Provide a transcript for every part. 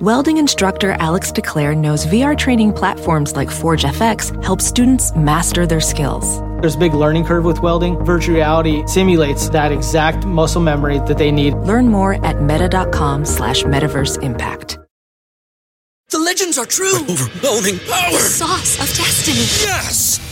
Welding instructor Alex DeClaire knows VR training platforms like Forge FX help students master their skills. There's a big learning curve with welding. Virtual reality simulates that exact muscle memory that they need. Learn more at meta.com slash metaverse impact. The legends are true. Overwhelming power! Sauce of destiny. Yes!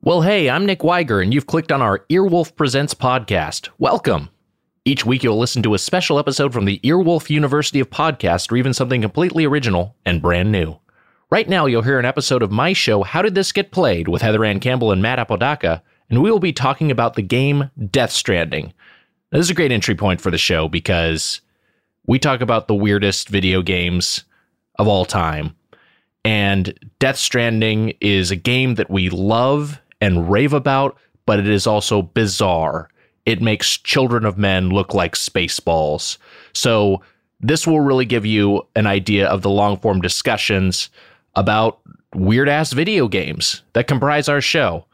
Well, hey, I'm Nick Wiger, and you've clicked on our Earwolf Presents podcast. Welcome. Each week, you'll listen to a special episode from the Earwolf University of Podcast, or even something completely original and brand new. Right now, you'll hear an episode of my show, How Did This Get Played, with Heather Anne Campbell and Matt Apodaca, and we will be talking about the game Death Stranding. Now, this is a great entry point for the show because we talk about the weirdest video games of all time. And Death Stranding is a game that we love and rave about, but it is also bizarre. It makes Children of Men look like spaceballs. So, this will really give you an idea of the long form discussions about weird ass video games that comprise our show.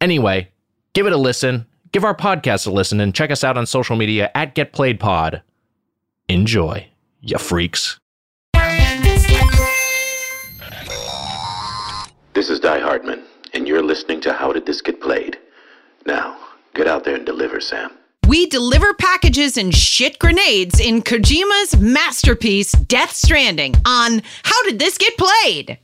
Anyway, give it a listen, give our podcast a listen, and check us out on social media at GetPlayedPod. Enjoy, you freaks. This is Die Hardman, and you're listening to How Did This Get Played? Now, get out there and deliver, Sam. We deliver packages and shit grenades in Kojima's masterpiece, Death Stranding, on How Did This Get Played?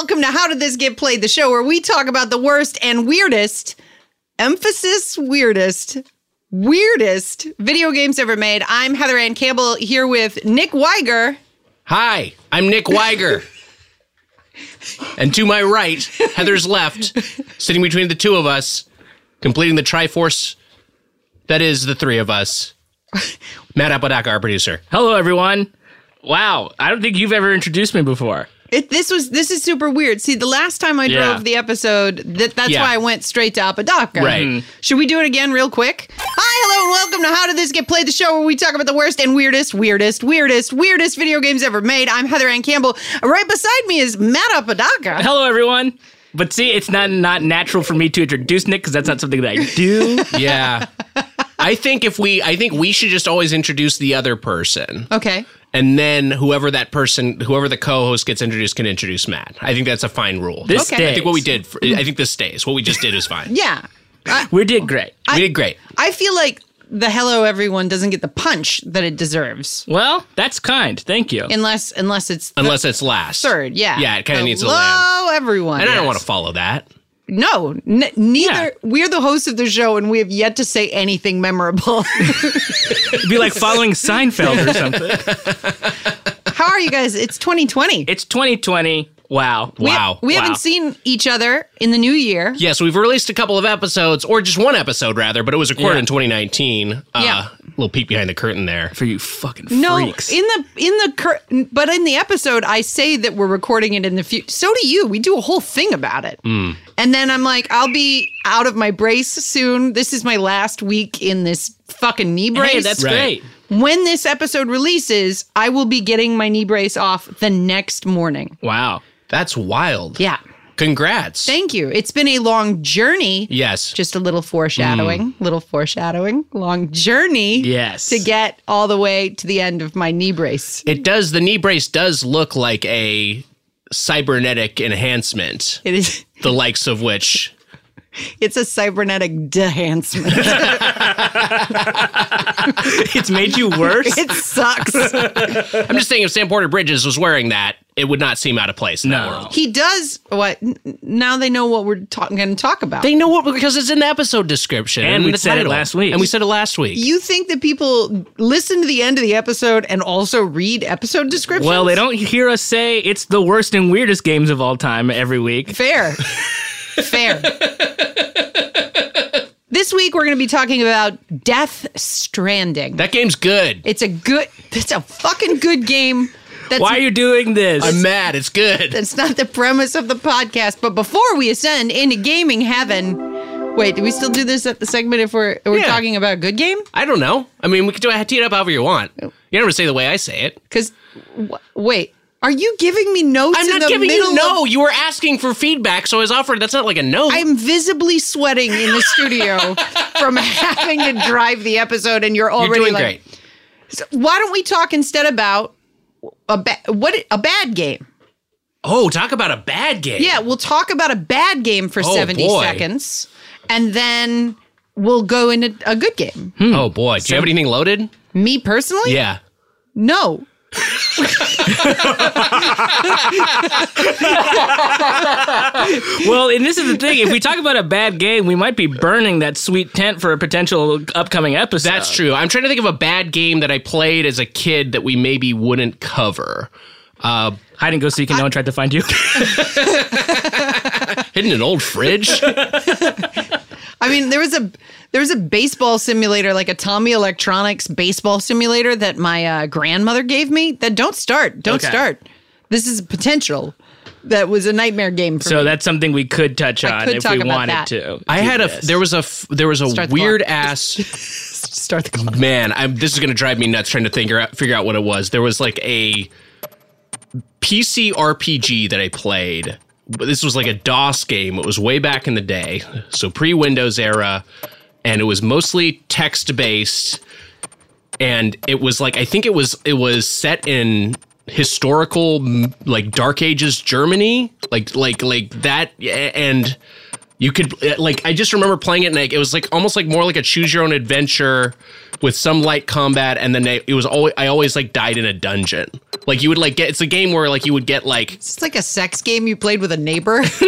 Welcome to How Did This Get Played, the show where we talk about the worst and weirdest, emphasis weirdest, weirdest video games ever made. I'm Heather Anne Campbell here with Nick Wiger. Hi, I'm Nick Wiger. and to my right, Heather's left, sitting between the two of us, completing the Triforce that is the three of us. Matt Apodaca, our producer. Hello, everyone. Wow, I don't think you've ever introduced me before. It, this was this is super weird. See, the last time I Yeah. drove the episode, that that's Yeah. why I went straight to Apodaca. Right. Mm-hmm. Should we do it again real quick? Hi, hello, and welcome to How Did This Get Played, the show where we talk about the worst and weirdest, weirdest, weirdest, weirdest video games ever made. I'm Heather Anne Campbell. Right beside me is Matt Apodaca. Hello, everyone. But see, it's not not natural for me to introduce Nick because that's not something that I do. Yeah. I think if we I think we should just always introduce the other person. Okay. And then whoever that person, whoever the co-host gets introduced can introduce Matt. I think that's a fine rule. This Okay. I think what we did, for, I think this stays. What we just did is fine. Yeah. We did great. we did great. I feel like the hello everyone doesn't get the punch that it deserves. Well, that's kind. Thank you. Unless unless it's Unless it's last. third, yeah. Yeah, it kind of needs to land. Hello everyone. And I don't want to follow that. No, n- neither. Yeah. We're the hosts of the show, and we have yet to say anything memorable. It'd be like following Seinfeld or something. How are you guys? It's 2020. It's 2020. Wow. We- Wow. We, Wow. haven't seen each other in the new year. Yeah, so we've released a couple of episodes, or just one episode rather, but it was recorded Yeah. in 2019. Uh, Yeah. little peek behind the curtain there. For you fucking No, freaks. in the in the cur- but in the episode, I say that we're recording it in the future. So do you. We do a whole thing about it. Mm. And then I'm like, I'll be out of my brace soon. This is my last week in this fucking knee brace. hey, that's Right. great. when this episode releases, I will be getting my knee brace off the next morning. Wow. That's wild. Yeah. congrats. Thank you. It's been a long journey. yes. Just a little foreshadowing, mm. little foreshadowing, long journey. Yes. To get all the way to the end of my knee brace. It does. The knee brace does look like a cybernetic enhancement, It is. the likes of which. It's a cybernetic enhancement. it's made you worse. it sucks. I'm just saying, if Sam Porter Bridges was wearing that, it would not seem out of place in that No. world. he does what? Now they know what we're talking going to talk about. They know what because it's in the episode description And we the said it title. last week. And we said it last week. you think that people listen to the end of the episode and also read episode descriptions? well, they don't hear us say it's the worst and weirdest games of all time every week. Fair. Fair. this week we're going to be talking about Death Stranding. that game's good. it's a good. It's a fucking good game. That's Why are you doing this? I'm mad. It's good. That's not the premise of the podcast. But before we ascend into gaming heaven, wait, do we still do this at the segment if we're we're Yeah. talking about a good game? I don't know. I mean, we could do it, tee it up however you want. Oh. You don't have to say the way I say it. Because w- wait, are you giving me notes? I'm in not giving you no. Of, You were asking for feedback, so I was offered. That's not like a no. I'm visibly sweating in the studio from having to drive the episode, and you're You're already doing like, great. So why don't we talk instead about a ba- what a bad game? Oh, talk about a bad game. Yeah, we'll talk about a bad game for Oh, 70 boy. seconds, and then we'll go into a good game. Hmm. Oh boy. Do you have anything loaded? Me personally? Yeah. No. Well, and this is the thing. If we talk about a bad game, we might be burning that sweet tent for a potential upcoming episode. That's true. I'm trying to think of a bad game that I played as a kid that we maybe wouldn't cover. Uh, Hide and go seek and no one tried to find you. hidden in an old fridge. I mean, there was a there was a baseball simulator, like a Tommy Electronics baseball simulator that my uh, grandmother gave me. That don't start, don't Okay. start. This is potential. That was a nightmare game for so me. that's something we could touch I on could if talk we about wanted that. to. I do had a there was a f- there was a Start the weird clock. ass Start the clock. man. I'm this is gonna drive me nuts trying to figure out figure out what it was. There was like a PC RPG that I played. This was like a DOS game. It was way back in the day, so pre Windows era, and it was mostly text based. And it was like I think it was it was set in historical like Dark Ages Germany, like like like that, and you could like I just remember playing it and like, it was like almost like more like a choose your own adventure with some light combat and then it was always I always like died in a dungeon. Like you would like get it's a game where like you would get like It's like a sex game you played with a neighbor.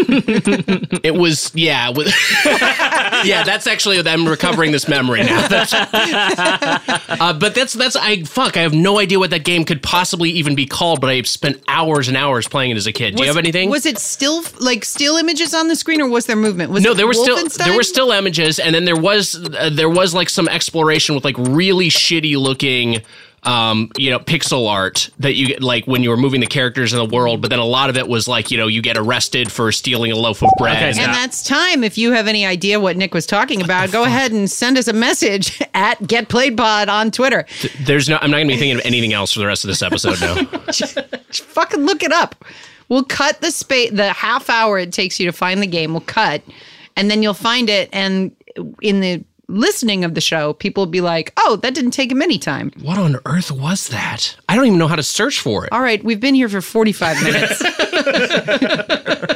it was yeah with yeah that's actually I'm recovering this memory now. That's, uh, but that's that's I fuck I have no idea what that game could possibly even be called. But I spent hours and hours playing it as a kid. Do you have anything? Was it still like still images on the screen, or was there movement? Was no, there were still there were still images, and then there was uh, there was like some exploration with like really shitty looking, um, you know, pixel art that you get like when you were moving the characters in the world. But then a lot of it was like you know you get arrested for stealing a loaf of bread. Okay, and And that's time. If you have any idea what Nick was talking about, go ahead and send us a message at Get Played Pod on Twitter. there's no I'm not gonna be thinking of anything else for the rest of this episode now. Fucking look it up. We'll cut the space, the half hour it takes you to find the game. We'll cut, and then you'll find it. And in the listening of the show, people will be like, "Oh, that didn't take him any time." what on earth was that? I don't even know how to search for it. All right, we've been here for forty-five minutes.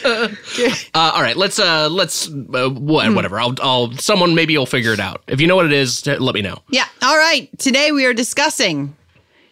Uh, all right, let's uh let's uh, what, whatever. I'll I'll someone maybe you'll figure it out. If you know what it is, let me know. Yeah. All right. Today we are discussing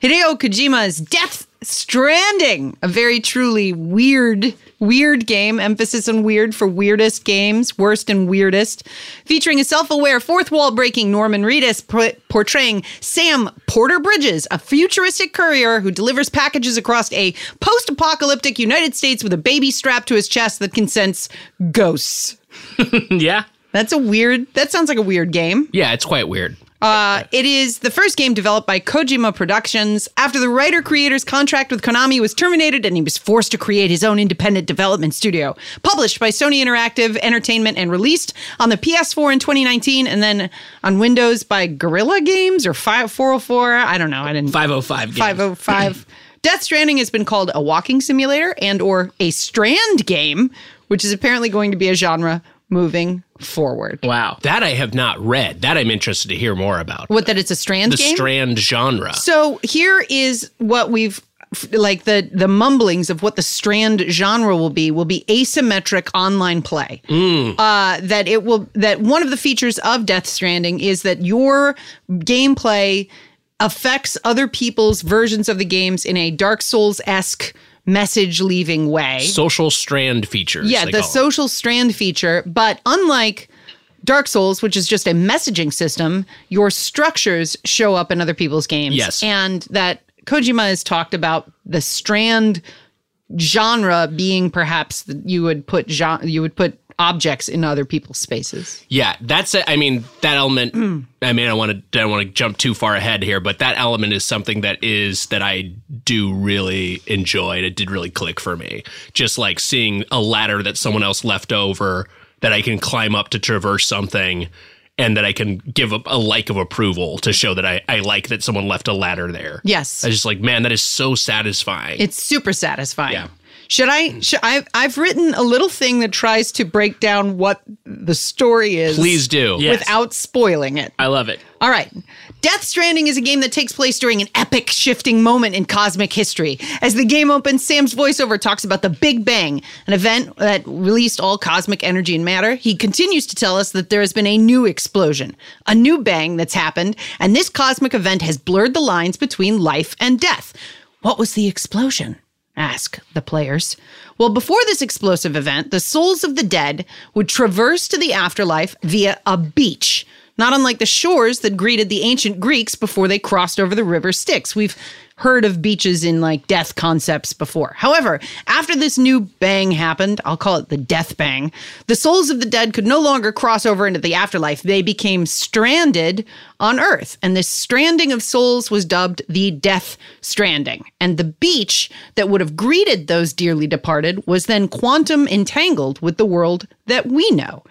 Hideo Kojima's Death Stranding, a very truly weird, weird game. Emphasis on weird for weirdest games, worst and weirdest. Featuring a self aware, fourth wall breaking Norman Reedus por- portraying Sam Porter Bridges, a futuristic courier who delivers packages across a post apocalyptic United States with a baby strapped to his chest that can sense ghosts. yeah. That's a weird, that sounds like a weird game. Yeah, it's quite weird. Uh, it is the first game developed by Kojima Productions after the writer creator's contract with Konami was terminated and he was forced to create his own independent development studio. Published by Sony Interactive Entertainment and released on the PS4 in 2019 and then on Windows by Guerrilla Games or 5 404. I don't know. I didn't. 505 games. 505. Death Stranding has been called a walking simulator and or a strand game, which is apparently going to be a genre moving forward. Wow. That I have not read. That I'm interested to hear more about. What that it's a strand the game? strand genre. So here is what we've like the the mumblings of what the strand genre will be will be asymmetric online play. Uh, that it will that one of the features of Death Stranding is that your gameplay affects other people's versions of the games in a Dark Souls esque message leaving way. Social strand features. Yeah, the it. social strand feature. But unlike Dark Souls, which is just a messaging system, your structures show up in other people's games. Yes. And that Kojima has talked about the strand genre being perhaps you would put gen- you would put objects in other people's spaces. Yeah, that's it. I mean, that element. Mm. I mean, I want to. I don't want to jump too far ahead here, but that element is something that is that I do really enjoy. and It did really click for me. Just like seeing a ladder that someone else left over that I can climb up to traverse something, and that I can give a, a like of approval to show that I, I like that someone left a ladder there. Yes. I just like, man, that is so satisfying. It's super satisfying. Yeah. Should I? Hmm. Should, I've I've written a little thing that tries to break down what the story is. Please do. Yes. without spoiling it. I love it. All right. Death Stranding is a game that takes place during an epic shifting moment in cosmic history. As the game opens, Sam's voiceover talks about the Big Bang, an event that released all cosmic energy and matter. He continues to tell us that there has been a new explosion, a new bang that's happened, and this cosmic event has blurred the lines between life and death. What was the explosion? Ask the players. Well, before this explosive event, the souls of the dead would traverse to the afterlife via a beach, not unlike the shores that greeted the ancient Greeks before they crossed over the river Styx. We've heard of beaches in like death concepts before. However, after this new bang happened, I'll call it the death bang, the souls of the dead could no longer cross over into the afterlife. They became stranded on Earth. And this stranding of souls was dubbed the death stranding. And the beach that would have greeted those dearly departed was then quantum entangled with the world that we know.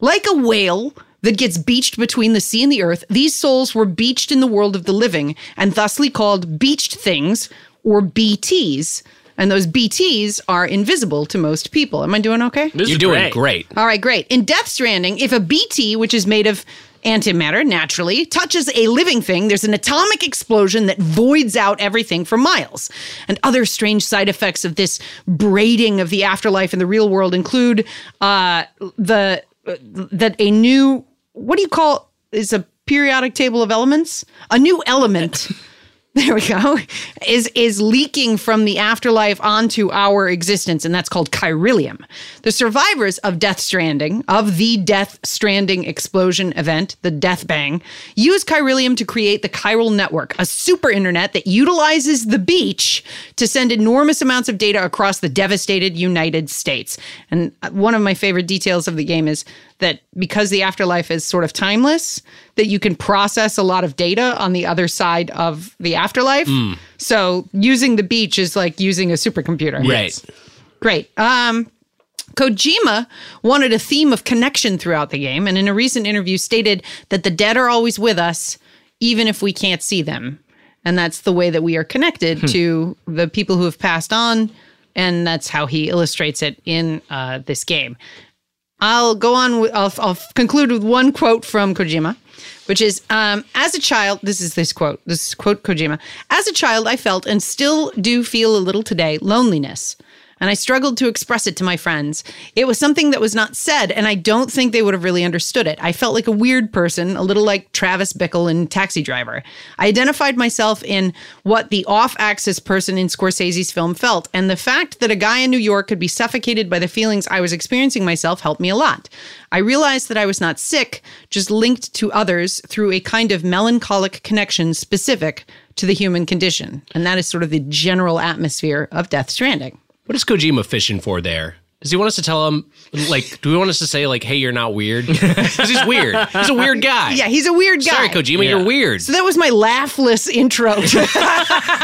Like a whale, that gets beached between the sea and the earth, these souls were beached in the world of the living and thusly called beached things or BTs. And those BTs are invisible to most people. Am I doing okay? This You're doing great. great. All right, great. In Death Stranding, if a BT, which is made of antimatter naturally, touches a living thing, there's an atomic explosion that voids out everything for miles. And other strange side effects of this braiding of the afterlife in the real world include uh, the that a new what do you call is a periodic table of elements? A new element. There we go. Is is leaking from the afterlife onto our existence, and that's called chiralium. The survivors of Death Stranding, of the Death Stranding explosion event, the Death Bang, use chiralium to create the chiral network, a super internet that utilizes the beach to send enormous amounts of data across the devastated United States. And uh, one of my favorite details of the game is that because the afterlife is sort of timeless, that you can process a lot of data on the other side of the afterlife. So using the beach is like using a supercomputer. Right. Great. Um, Kojima wanted a theme of connection throughout the game, and in a recent interview stated that the dead are always with us, even if we can't see them. And that's the way that we are connected to the people who have passed on. And that's how he illustrates it in uh, this game. I'll go on. With, I'll, I'll conclude with one quote from Kojima, which is, um, "As a child, this is this quote. This is quote Kojima. As a child, I felt and still do feel a little today loneliness." And I struggled to express it to my friends. It was something that was not said, and I don't think they would have really understood it. I felt like a weird person, a little like Travis Bickle in Taxi Driver. I identified myself in what the off axis person in Scorsese's film felt, and the fact that a guy in New York could be suffocated by the feelings I was experiencing myself helped me a lot. I realized that I was not sick, just linked to others through a kind of melancholic connection specific to the human condition. And that is sort of the general atmosphere of Death Stranding. What is Kojima fishing for there? Does he want us to tell him, like, do we want us to say, like, hey, you're not weird? 'Cause he's weird. He's a weird guy. Yeah, he's a weird guy. Sorry, Kojima, you're weird. So that was my laughless intro.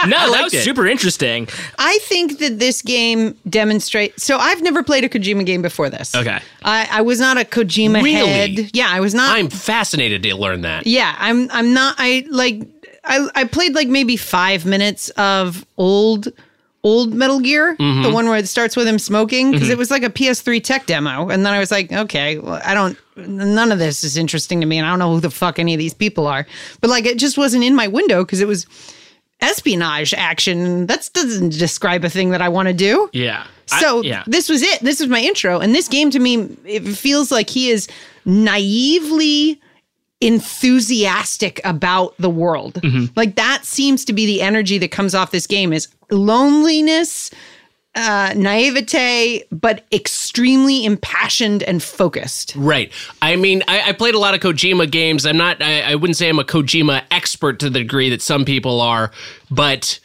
No, that liked was it. super interesting. I think that this game demonstrates. So I've never played a Kojima game before this. Okay. I, I was not a Kojima Really? head. Yeah, I was not. I'm fascinated to learn that. yeah, I'm. I'm not. I like. I I played like maybe five minutes of old old Metal Gear, the mm-hmm. one where it starts with him smoking, because it mm-hmm. was like a PS3 tech demo, and then I was like, okay, well, I don't. None of this is interesting to me, and I don't know who the fuck any of these people are. But like, it just wasn't in my window because it was espionage action. That doesn't describe a thing that I want to do. Yeah. I- So yeah. this was it. This was my intro. And this game to me, it feels like he is naively enthusiastic about the world. Mm-hmm. Like that seems to be the energy that comes off this game is loneliness, uh, naivete, but extremely impassioned and focused. Right. I mean, I, I played a lot of Kojima games. I'm not. I, I wouldn't say I'm a Kojima expert to the degree that some people are, but.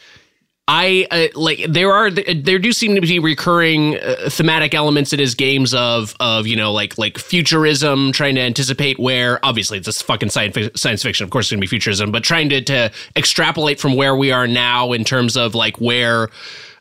I uh, like there are there do seem to be recurring uh, thematic elements in his games of of you know like like futurism trying to anticipate where obviously it's fucking science science fiction of course it's to be futurism but trying to to extrapolate from where we are now in terms of like where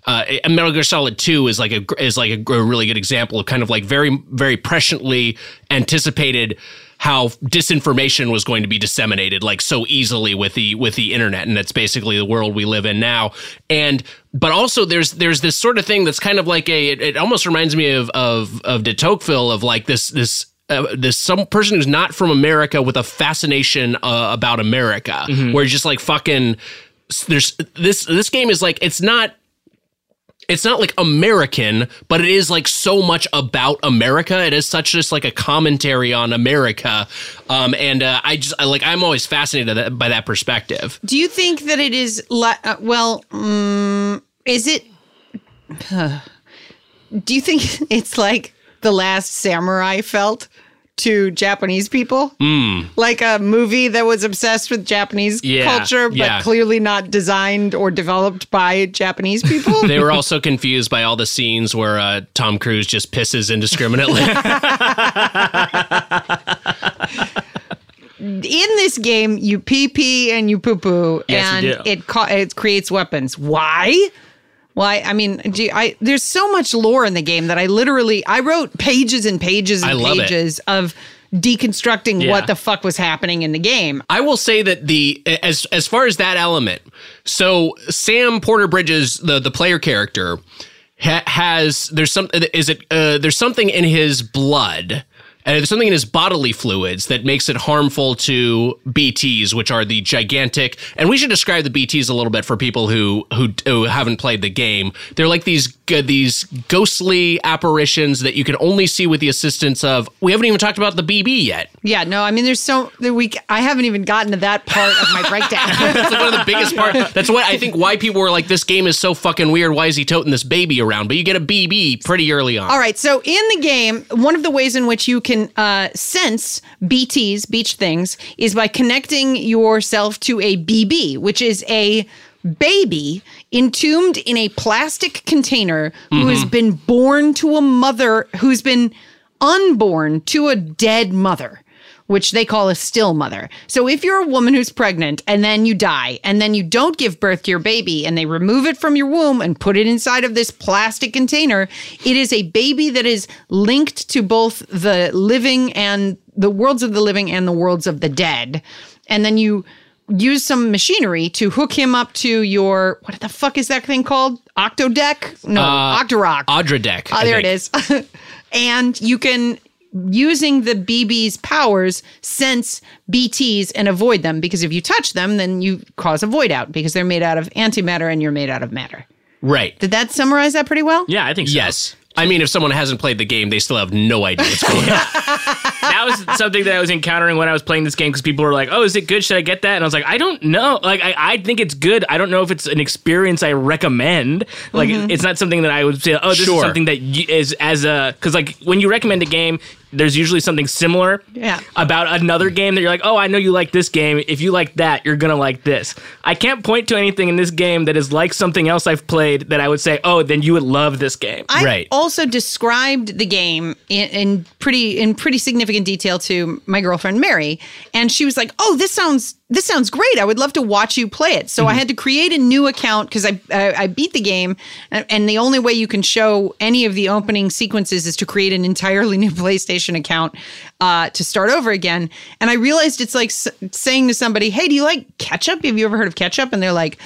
uh, Metal Gear Solid Two is like a is like a, gr- really good example of kind of like very very presciently anticipated how disinformation was going to be disseminated like so easily with the with the internet and that's basically the world we live in now. And but also there's there's this sort of thing that's kind of like a it, it almost reminds me of of of de Tocqueville of like this this uh, this some person who's not from America with a fascination uh, about America where just like fucking there's this this game is like it's not it's not like American, but it is like so much about America. It is such just like a commentary on America, um, and uh, I just I, like I'm always fascinated by that, perspective. Do you think that it is li- uh, well? Um, is it? do you think it's like the Last Samurai felt to Japanese people? Like a movie that was obsessed with Japanese Yeah, culture, but yeah. clearly not designed or developed by Japanese people. They were also confused by all the scenes where uh, Tom Cruise just pisses indiscriminately. in this game, you pee pee and you poo poo, Yes, and it it creates weapons. Why? Why? I mean, do you- I there's so much lore in the game that I literally I wrote pages and pages and love it. pages of deconstructing Yeah. what the fuck was happening in the game. I will say that the as as far as that element, so Sam Porter Bridges, the the player character, ha, has there's some is it uh, there's something in his blood. And there's something in his bodily fluids that makes it harmful to BTs, which are the gigantic. And we should describe the BTs a little bit for people who who, who haven't played the game. They're like these uh, these ghostly apparitions that you can only see with the assistance of. We haven't even talked about the BB yet. Yeah, no, I mean, there's so the week I haven't even gotten to that part of my breakdown. That's like one of the biggest part. That's what I think. Why people were like, "This game is so fucking weird. Why is he toting this baby around?" But you get a BB pretty early on. All right, so in the game, one of the ways in which you can uh, sense BTs, beach things, is by connecting yourself to a BB, which is a baby entombed in a plastic container who has been born to a mother who's been unborn to a dead mother which they call a still mother. So if you're a woman who's pregnant and then you die and then you don't give birth to your baby and they remove it from your womb and put it inside of this plastic container, it is a baby that is linked to both the living and the worlds of the living and the worlds of the dead. And then you use some machinery to hook him up to your what the fuck is that thing called? Octodeck? No, Uh, Octorock. Odradek. Oh, there it is. and you can, using the BB's powers, sense BTs and avoid them because if you touch them, then you cause a void out because they're made out of antimatter and you're made out of matter. Right. Did that summarize that pretty well? Yeah, I think so. Yes. I mean, if someone hasn't played the game, they still have no idea what's going on. that was something that I was encountering when I was playing this game because people were like, "Oh, is it good? Should I get that?" And I was like, "I don't know. Like, I, I think it's good. I don't know if it's an experience I recommend. Like, mm-hmm. it's not something that I would say, oh, this Sure. is something that y- is as a because like when you recommend a game." There's usually something similar Yeah. about another game that you're like, oh, I know you like this game. If you like that, you're gonna like this. I can't point to anything in this game that is like something else I've played that I would say, oh, then you would love this game. I Right. also described the game in, in pretty in pretty significant detail to my girlfriend Mary, and she was like, "Oh, this sounds this sounds great. I would love to watch you play it." So I had to create a new account because I, I I beat the game, and, and the only way you can show any of the opening sequences is to create an entirely new PlayStation account uh, to start over again. And I realized it's like s- saying to somebody, "Hey, do you like ketchup? Have you ever heard of ketchup? And they're like,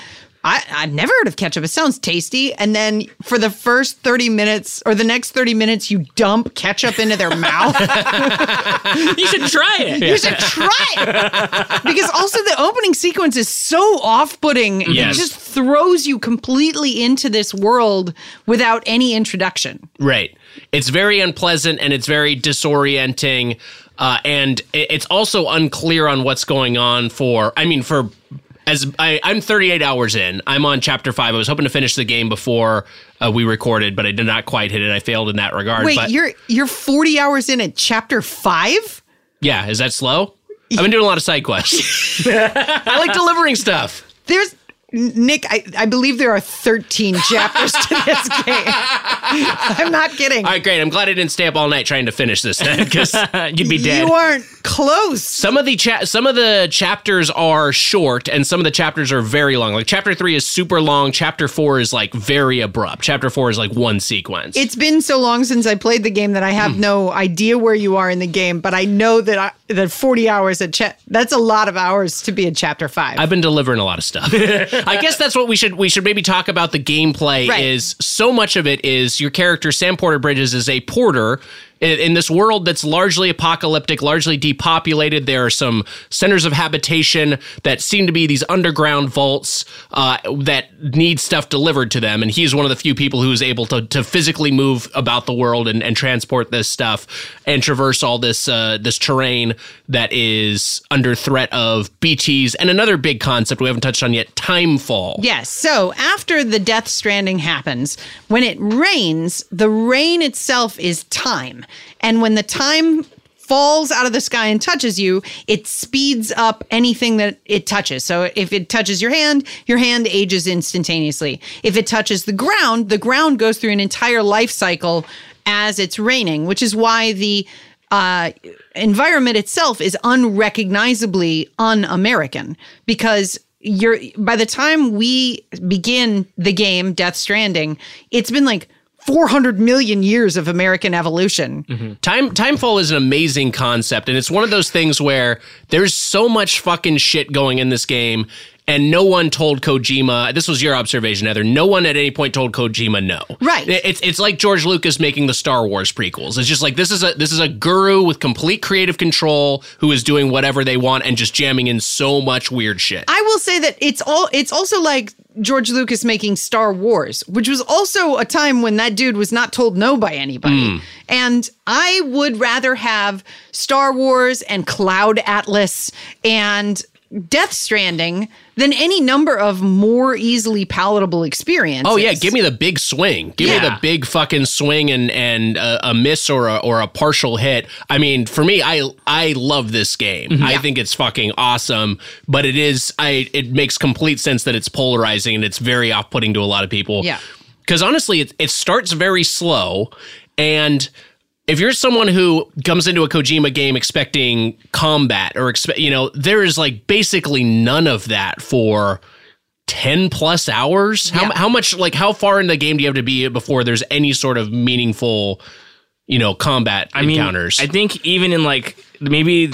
I, I've never heard of ketchup. It sounds tasty. And then for the first 30 minutes or the next 30 minutes, you dump ketchup into their mouth. you should try it. You should try it. Because also the opening sequence is so off putting. Yes. It just throws you completely into this world without any introduction. Right. It's very unpleasant and it's very disorienting. Uh, and it's also unclear on what's going on for, I mean, for as I, I'm 38 hours in, I'm on chapter five. I was hoping to finish the game before uh, we recorded, but I did not quite hit it. I failed in that regard. Wait, but you're you're 40 hours in at chapter five? yeah, is that slow? I've been doing a lot of side quests. I like delivering stuff. There's Nick, I, I believe there are 13 chapters to this game. I'm not kidding. All right, great. I'm glad I didn't stay up all night trying to finish this then, because You'd be dead. You aren't close. some of the cha- some of the chapters are short, and some of the chapters are very long. Like chapter three is super long. Chapter four is like very abrupt. Chapter four is like one sequence. It's been so long since I played the game that I have hmm. no idea where you are in the game, but I know that I, that 40 hours at cha- that's a lot of hours to be in chapter 5. I've been delivering a lot of stuff. I guess that's what we should we should maybe talk about. The gameplay Right. is so much of it is your character Sam Porter Bridges is a porter in, in this world that's largely apocalyptic, largely depopulated. There are some centers of habitation that seem to be these underground vaults uh, that need stuff delivered to them, and he's one of the few people who's able to to physically move about the world and, and transport this stuff and traverse all this uh, this terrain that is under threat of BTs and another big concept we haven't touched on yet, timefall. Yes. So after the Death Stranding happens, when it rains, the rain itself is time. And when the time falls out of the sky and touches you, it speeds up anything that it touches. So if it touches your hand, your hand ages instantaneously. If it touches the ground, the ground goes through an entire life cycle as it's raining, which is why the uh, environment itself is unrecognizably un-American because you're by the time we begin the game Death Stranding, it's been like 400 million years of American evolution. Mm-hmm. Time timefall is an amazing concept, and it's one of those things where there's so much fucking shit going in this game, and no one told Kojima. This was your observation, Heather. No one at any point told Kojima no. Right. It's it's like George Lucas making the Star Wars prequels. It's just like this is a this is a guru with complete creative control who is doing whatever they want and just jamming in so much weird shit. I will say that it's all it's also like George Lucas making Star Wars, which was also a time when that dude was not told no by anybody. Hmm. And I would rather have Star Wars and Cloud Atlas and Death Stranding than any number of more easily palatable experiences. Oh yeah, give me the big swing. Give me the big fucking swing and and a, a miss or a, or a partial hit. I mean, for me, I I love this game. Mm-hmm. I think it's fucking awesome. But it is I it makes complete sense that it's polarizing and it's very off putting to a lot of people. Yeah. because honestly, it, it starts very slow and. If you're someone who comes into a Kojima game expecting combat or expect, you know, there is like basically none of that for 10 plus hours how, Yeah. how much like how far in the game do you have to be before there's any sort of meaningful you know combat I mean, encounters I think even in like maybe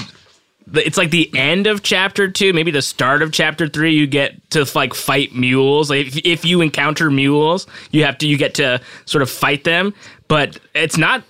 it's like the end of chapter two, maybe the start of chapter three. You get to like fight mules. Like if, if you encounter mules, you have to you get to sort of fight them. But it's not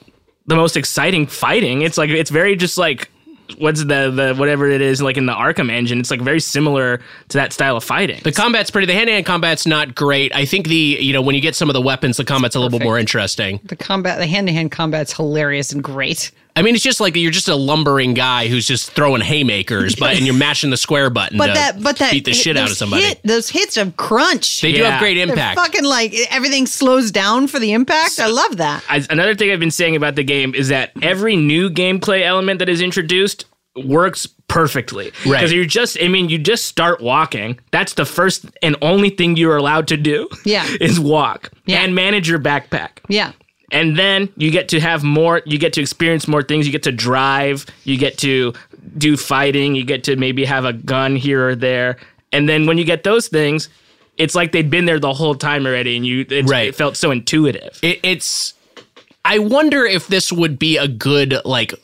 the most exciting fighting. It's like it's very just like what's the the whatever it is like in the Arkham engine. It's like very similar to that style of fighting. the combat's pretty the hand-to-hand combat's not great i think the you know when you get some of the weapons the combat's a little bit more interesting the combat, the hand-to-hand combat's hilarious and great. I mean it's just like you're just a lumbering guy who's just throwing haymakers but and you're mashing the square button But to that, but that beat the shit out of those somebody hit- those hits of crunch. they do have great They're impact fucking like everything slows down for the impact. I love that. I, another thing I've been saying about the game is that every new gameplay element that is introduced works perfectly. Right. Because you're just, I mean, you just start walking. That's the first and only thing you're allowed to do. Yeah. Is walk Yeah. and manage your backpack. Yeah. And then you get to have more, you get to experience more things. You get to drive, you get to do fighting, you get to maybe have a gun here or there. And then when you get those things, it's like they'd been there the whole time already and you, it's, Right. it felt so intuitive. it, it's i wonder if this would be a good like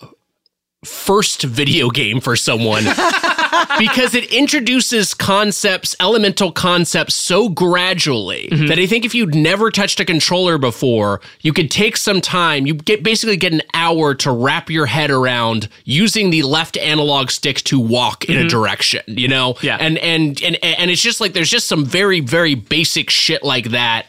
first video game for someone because it introduces concepts, elemental concepts so gradually mm-hmm. that I think if you'd never touched a controller before, you could take some time, you get basically get an hour to wrap your head around using the left analog stick to walk in a mm-hmm. direction, you know? Yeah. And and and and it's just like there's just some very very basic shit like that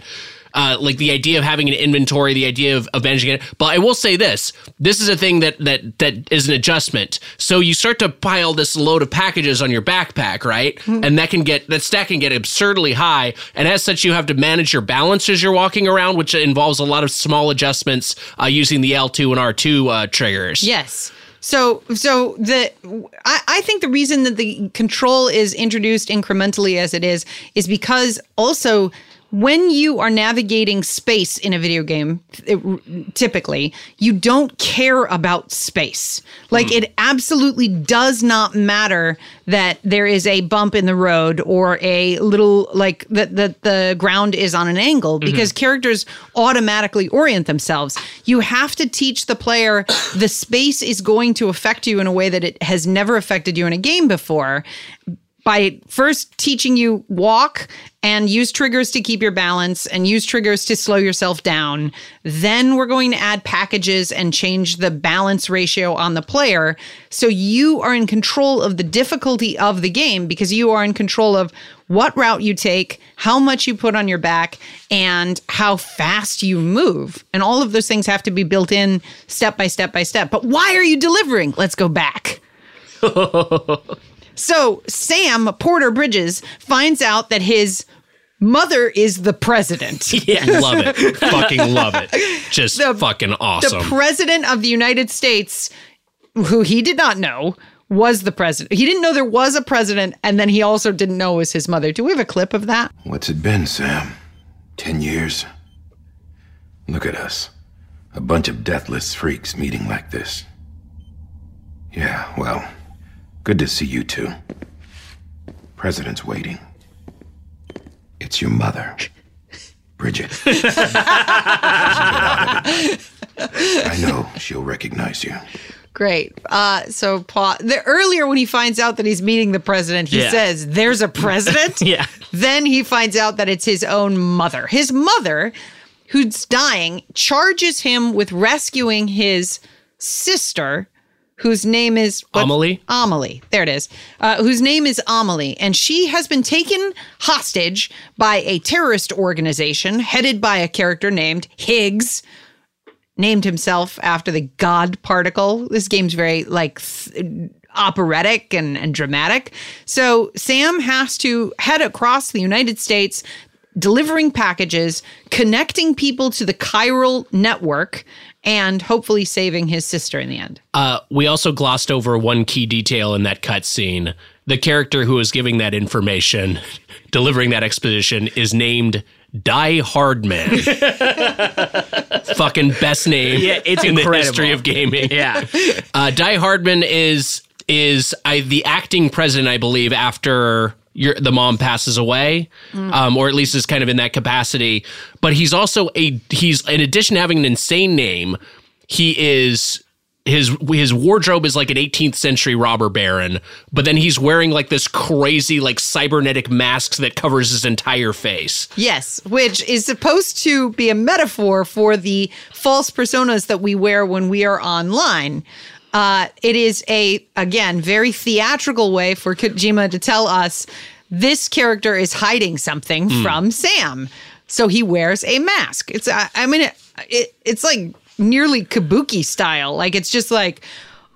uh, like the idea of having an inventory, the idea of, of managing it. But I will say this: this is a thing that that that is an adjustment. So you start to pile this load of packages on your backpack, right? And that can get that stack can get absurdly high. And as such, you have to manage your balance as you're walking around, which involves a lot of small adjustments uh, using the L2 and R2 uh, triggers. Yes. So, so the I, I think the reason that the control is introduced incrementally as it is is because also when you are navigating space in a video game, it- typically you don't care about space. Like hmm. it absolutely does not matter that there is a bump in the road or a little like that that the ground is on an angle mm-hmm. because characters automatically orient themselves. You have to teach the player the space is going to affect you in a way that it has never affected you in a game before by first teaching you walk and use triggers to keep your balance and use triggers to slow yourself down. Then we're going to add packages and change the balance ratio on the player. So you are in control of the difficulty of the game because you are in control of what route you take, how much you put on your back, and how fast you move. And all of those things have to be built in step by step by step. But why are you delivering? Let's go back. So Sam Porter Bridges finds out that his mother is the president. Yeah, love it, fucking love it, just fucking awesome. The president of the United States, who he did not know, was the president. He didn't know there was a president, and then he also didn't know it was his mother. Do we have a clip of that? What's it been, Sam? Ten years? Look at us. A bunch of deathless freaks meeting like this. Yeah, well, good to see you two. President's waiting. It's your mother, Bridget. Get out of it. I know she'll recognize you. Great. Uh, so Paul, the earlier when he finds out that he's meeting the president, he Yeah. says, "There's a president." Yeah. Then he finds out that it's his own mother. His mother, who's dying, charges him with rescuing his sister, whose name is what- Amelie? Amelie. There it is. Uh, whose name is Amelie. And she has been taken hostage by a terrorist organization headed by a character named Higgs, named himself after the God particle. This game's very like th- operatic and, and dramatic. So Sam has to head across the United States delivering packages, connecting people to the chiral network, and hopefully saving his sister in the end. Uh, we also glossed over one key detail in that cutscene. The character who is giving that information, delivering that exposition, is named Die Hardman. Fucking best name Yeah, it's in the history of gaming. Yeah. Uh, Die Hardman is is I, the acting president, I believe, after your, the mom passes away, um, or at least is kind of in that capacity. But he's also a he's in addition to having an insane name, he is his his wardrobe is like an 18th century robber baron, but then he's wearing like this crazy like cybernetic mask that covers his entire face. Yes, which is supposed to be a metaphor for the false personas that we wear when we are online. Uh, it is a, again, very theatrical way for Kojima to tell us this character is hiding something from Sam. So he wears a mask. It's, I, I mean, it, it, it's like nearly kabuki style. Like, it's just like,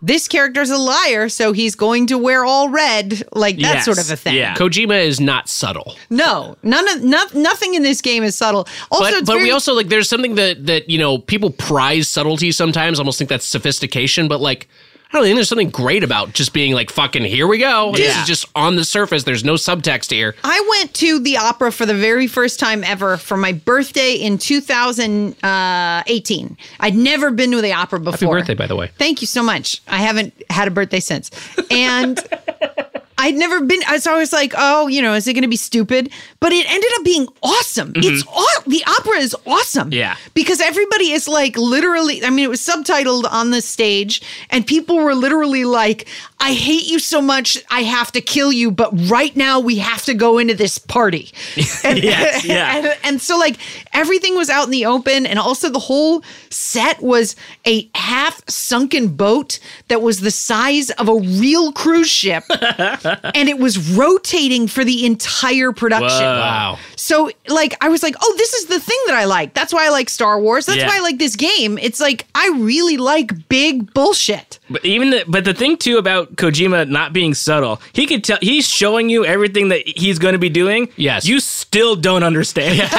this character's a liar, so he's going to wear all red, like that Yes, sort of a thing. yeah. Kojima is not subtle. No, none of no, nothing in this game is subtle. Also, but but we also like there's something that that you know people prize subtlety sometimes almost think that's sophistication but like I don't think there's something great about just being like fucking here we go this Yeah. is just on the surface there's no subtext here I went to the opera for the very first time ever for my birthday in 2018. I'd never been to the opera before. happy birthday by the way Thank you so much. I haven't had a birthday since. And I'd never been. So I was like, oh, you know, is it going to be stupid? But it ended up being awesome. Mm-hmm. It's aw- the opera is awesome. Yeah. because everybody is like literally. I mean, it was subtitled on the stage, and people were literally like, "I hate you so much, I have to kill you." But right now, we have to go into this party. And, Yes, yeah. and, and so like everything was out in the open, and also the whole set was a half sunken boat that was the size of a real cruise ship, and it was rotating for the entire production. Wow. So like I was like, oh, this is the thing that I like. That's why I like Star Wars. That's Yeah. why I like this game. It's like I really like big bullshit. But even the, but the thing too about Kojima not being subtle, he could tell he's showing you everything that he's going to be doing. Yes. you still don't understand.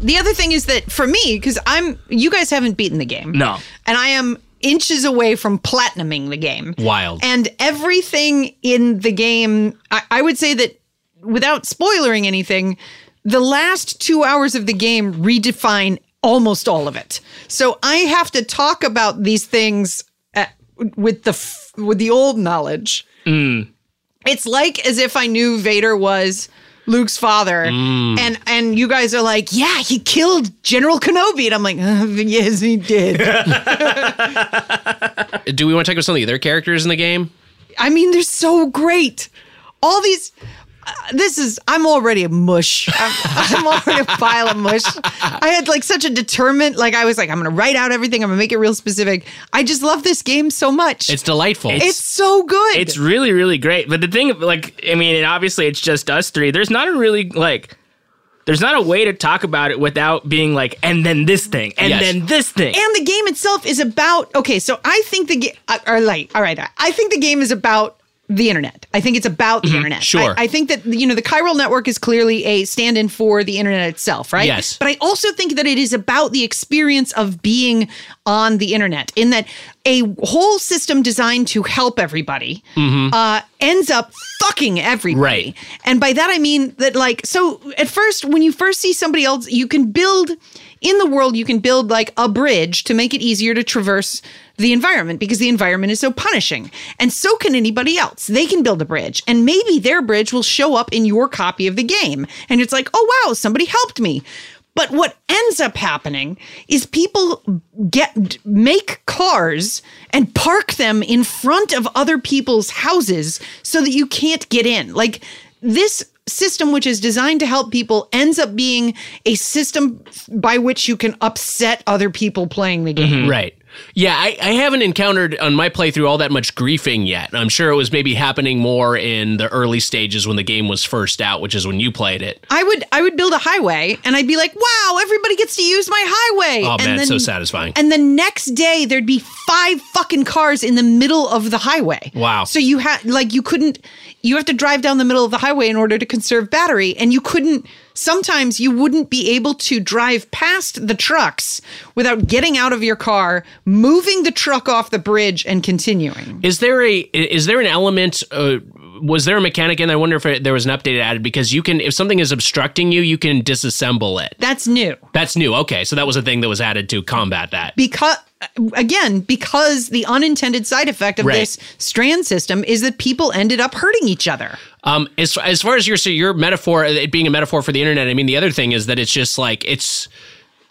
The other thing is that for me, because I'm you guys haven't beaten the game. No. And I am inches away from platinuming the game. Wild. And everything in the game, I, I would say that without spoiling anything, the last two hours of the game redefine almost all of it. So I have to talk about these things at, with the f- with the old knowledge. Mm. It's like as if I knew Vader was Luke's father, and and you guys are like, yeah, he killed General Kenobi, and I'm like, uh, yes, he did. Do we want to talk about some of the other characters in the game? I mean, they're so great. All these. Uh, this is. I'm already a mush. I'm, I'm already a pile of mush. I had like such a determined. Like I was like, I'm gonna write out everything. I'm gonna make it real specific. I just love this game so much. It's delightful. It's so good. It's really, really great. But the thing, like, I mean, and obviously it's just us three. There's not a really like. There's not a way to talk about it without being like, and then this thing, and Yes. then this thing. and the game itself is about okay so i think the game or like all right i think the game is about the internet i think it's about the internet sure. I, I think that you know the chiral network is clearly a stand-in for the internet itself right Yes. but i also think that it is about the experience of being on the internet in that a whole system designed to help everybody uh, ends up fucking everybody Right. and by that I mean that like so at first when you first see somebody else you can build in the world you can build like a bridge to make it easier to traverse the environment because the environment is so punishing. And so can anybody else. They can build a bridge and maybe their bridge will show up in your copy of the game and it's like, "Oh wow, somebody helped me." But what ends up happening is people get make cars and park them in front of other people's houses so that you can't get in. Like this system which is designed to help people ends up being a system by which you can upset other people playing the game. Mm-hmm. Right. Yeah, I, I haven't encountered on my playthrough all that much griefing yet. I'm sure it was maybe happening more in the early stages when the game was first out, which is when you played it. I would I would build a highway and I'd be like, "Wow, everybody gets to use my highway." Oh, and man, it's so satisfying. And the next day there'd be five fucking cars in the middle of the highway. Wow. So you had like you couldn't you have to drive down the middle of the highway in order to conserve battery and you couldn't sometimes you wouldn't be able to drive past the trucks without getting out of your car, moving the truck off the bridge and continuing. Is there a is there an element? Uh, was there a mechanic? And I wonder if it, there was an update added because you can, if something is obstructing you, you can disassemble it. That's new. That's new. Okay, so that was a thing that was added to combat that. because again because the unintended side effect of Right. this strand system is that people ended up hurting each other Um, as as far as your so your metaphor, it being a metaphor for the internet, I mean, the other thing is that it's just like it's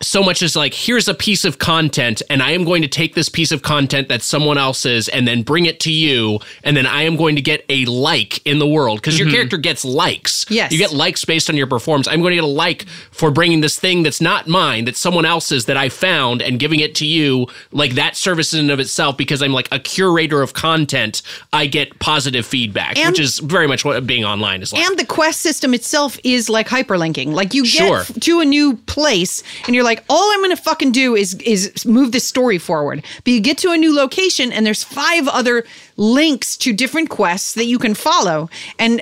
so much as like here's a piece of content, and I am going to take this piece of content that's someone else's, and then bring it to you, and then I am going to get a like in the world because your mm-hmm. character gets likes. Yes. you get likes based on your performance. I'm going to get a like for bringing this thing that's not mine, that's someone else's that I found, and giving it to you. Like that service in and of itself, because I'm like a curator of content, I get positive feedback, And- which is very much what being online is like. and the quest system itself is like hyperlinking like you get Sure. to a new place and you're like all i'm gonna fucking do is is move this story forward but you get to a new location and there's five other links to different quests that you can follow and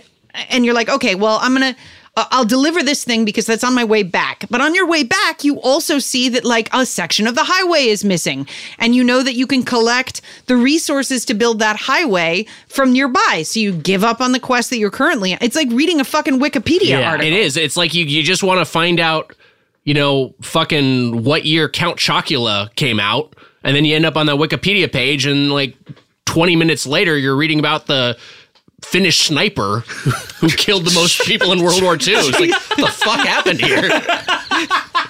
and you're like okay well i'm gonna I'll deliver this thing because that's on my way back. But on your way back, you also see that like a section of the highway is missing. And you know that you can collect the resources to build that highway from nearby. So you give up on the quest that you're currently It's like reading a fucking Wikipedia article. It is. It's like you, you just want to find out you know, fucking what year Count Chocula came out, and then you end up on the Wikipedia page, and like 20 minutes later, you're reading about the Finnish sniper who killed the most people in World War II. It's like, what the fuck happened here?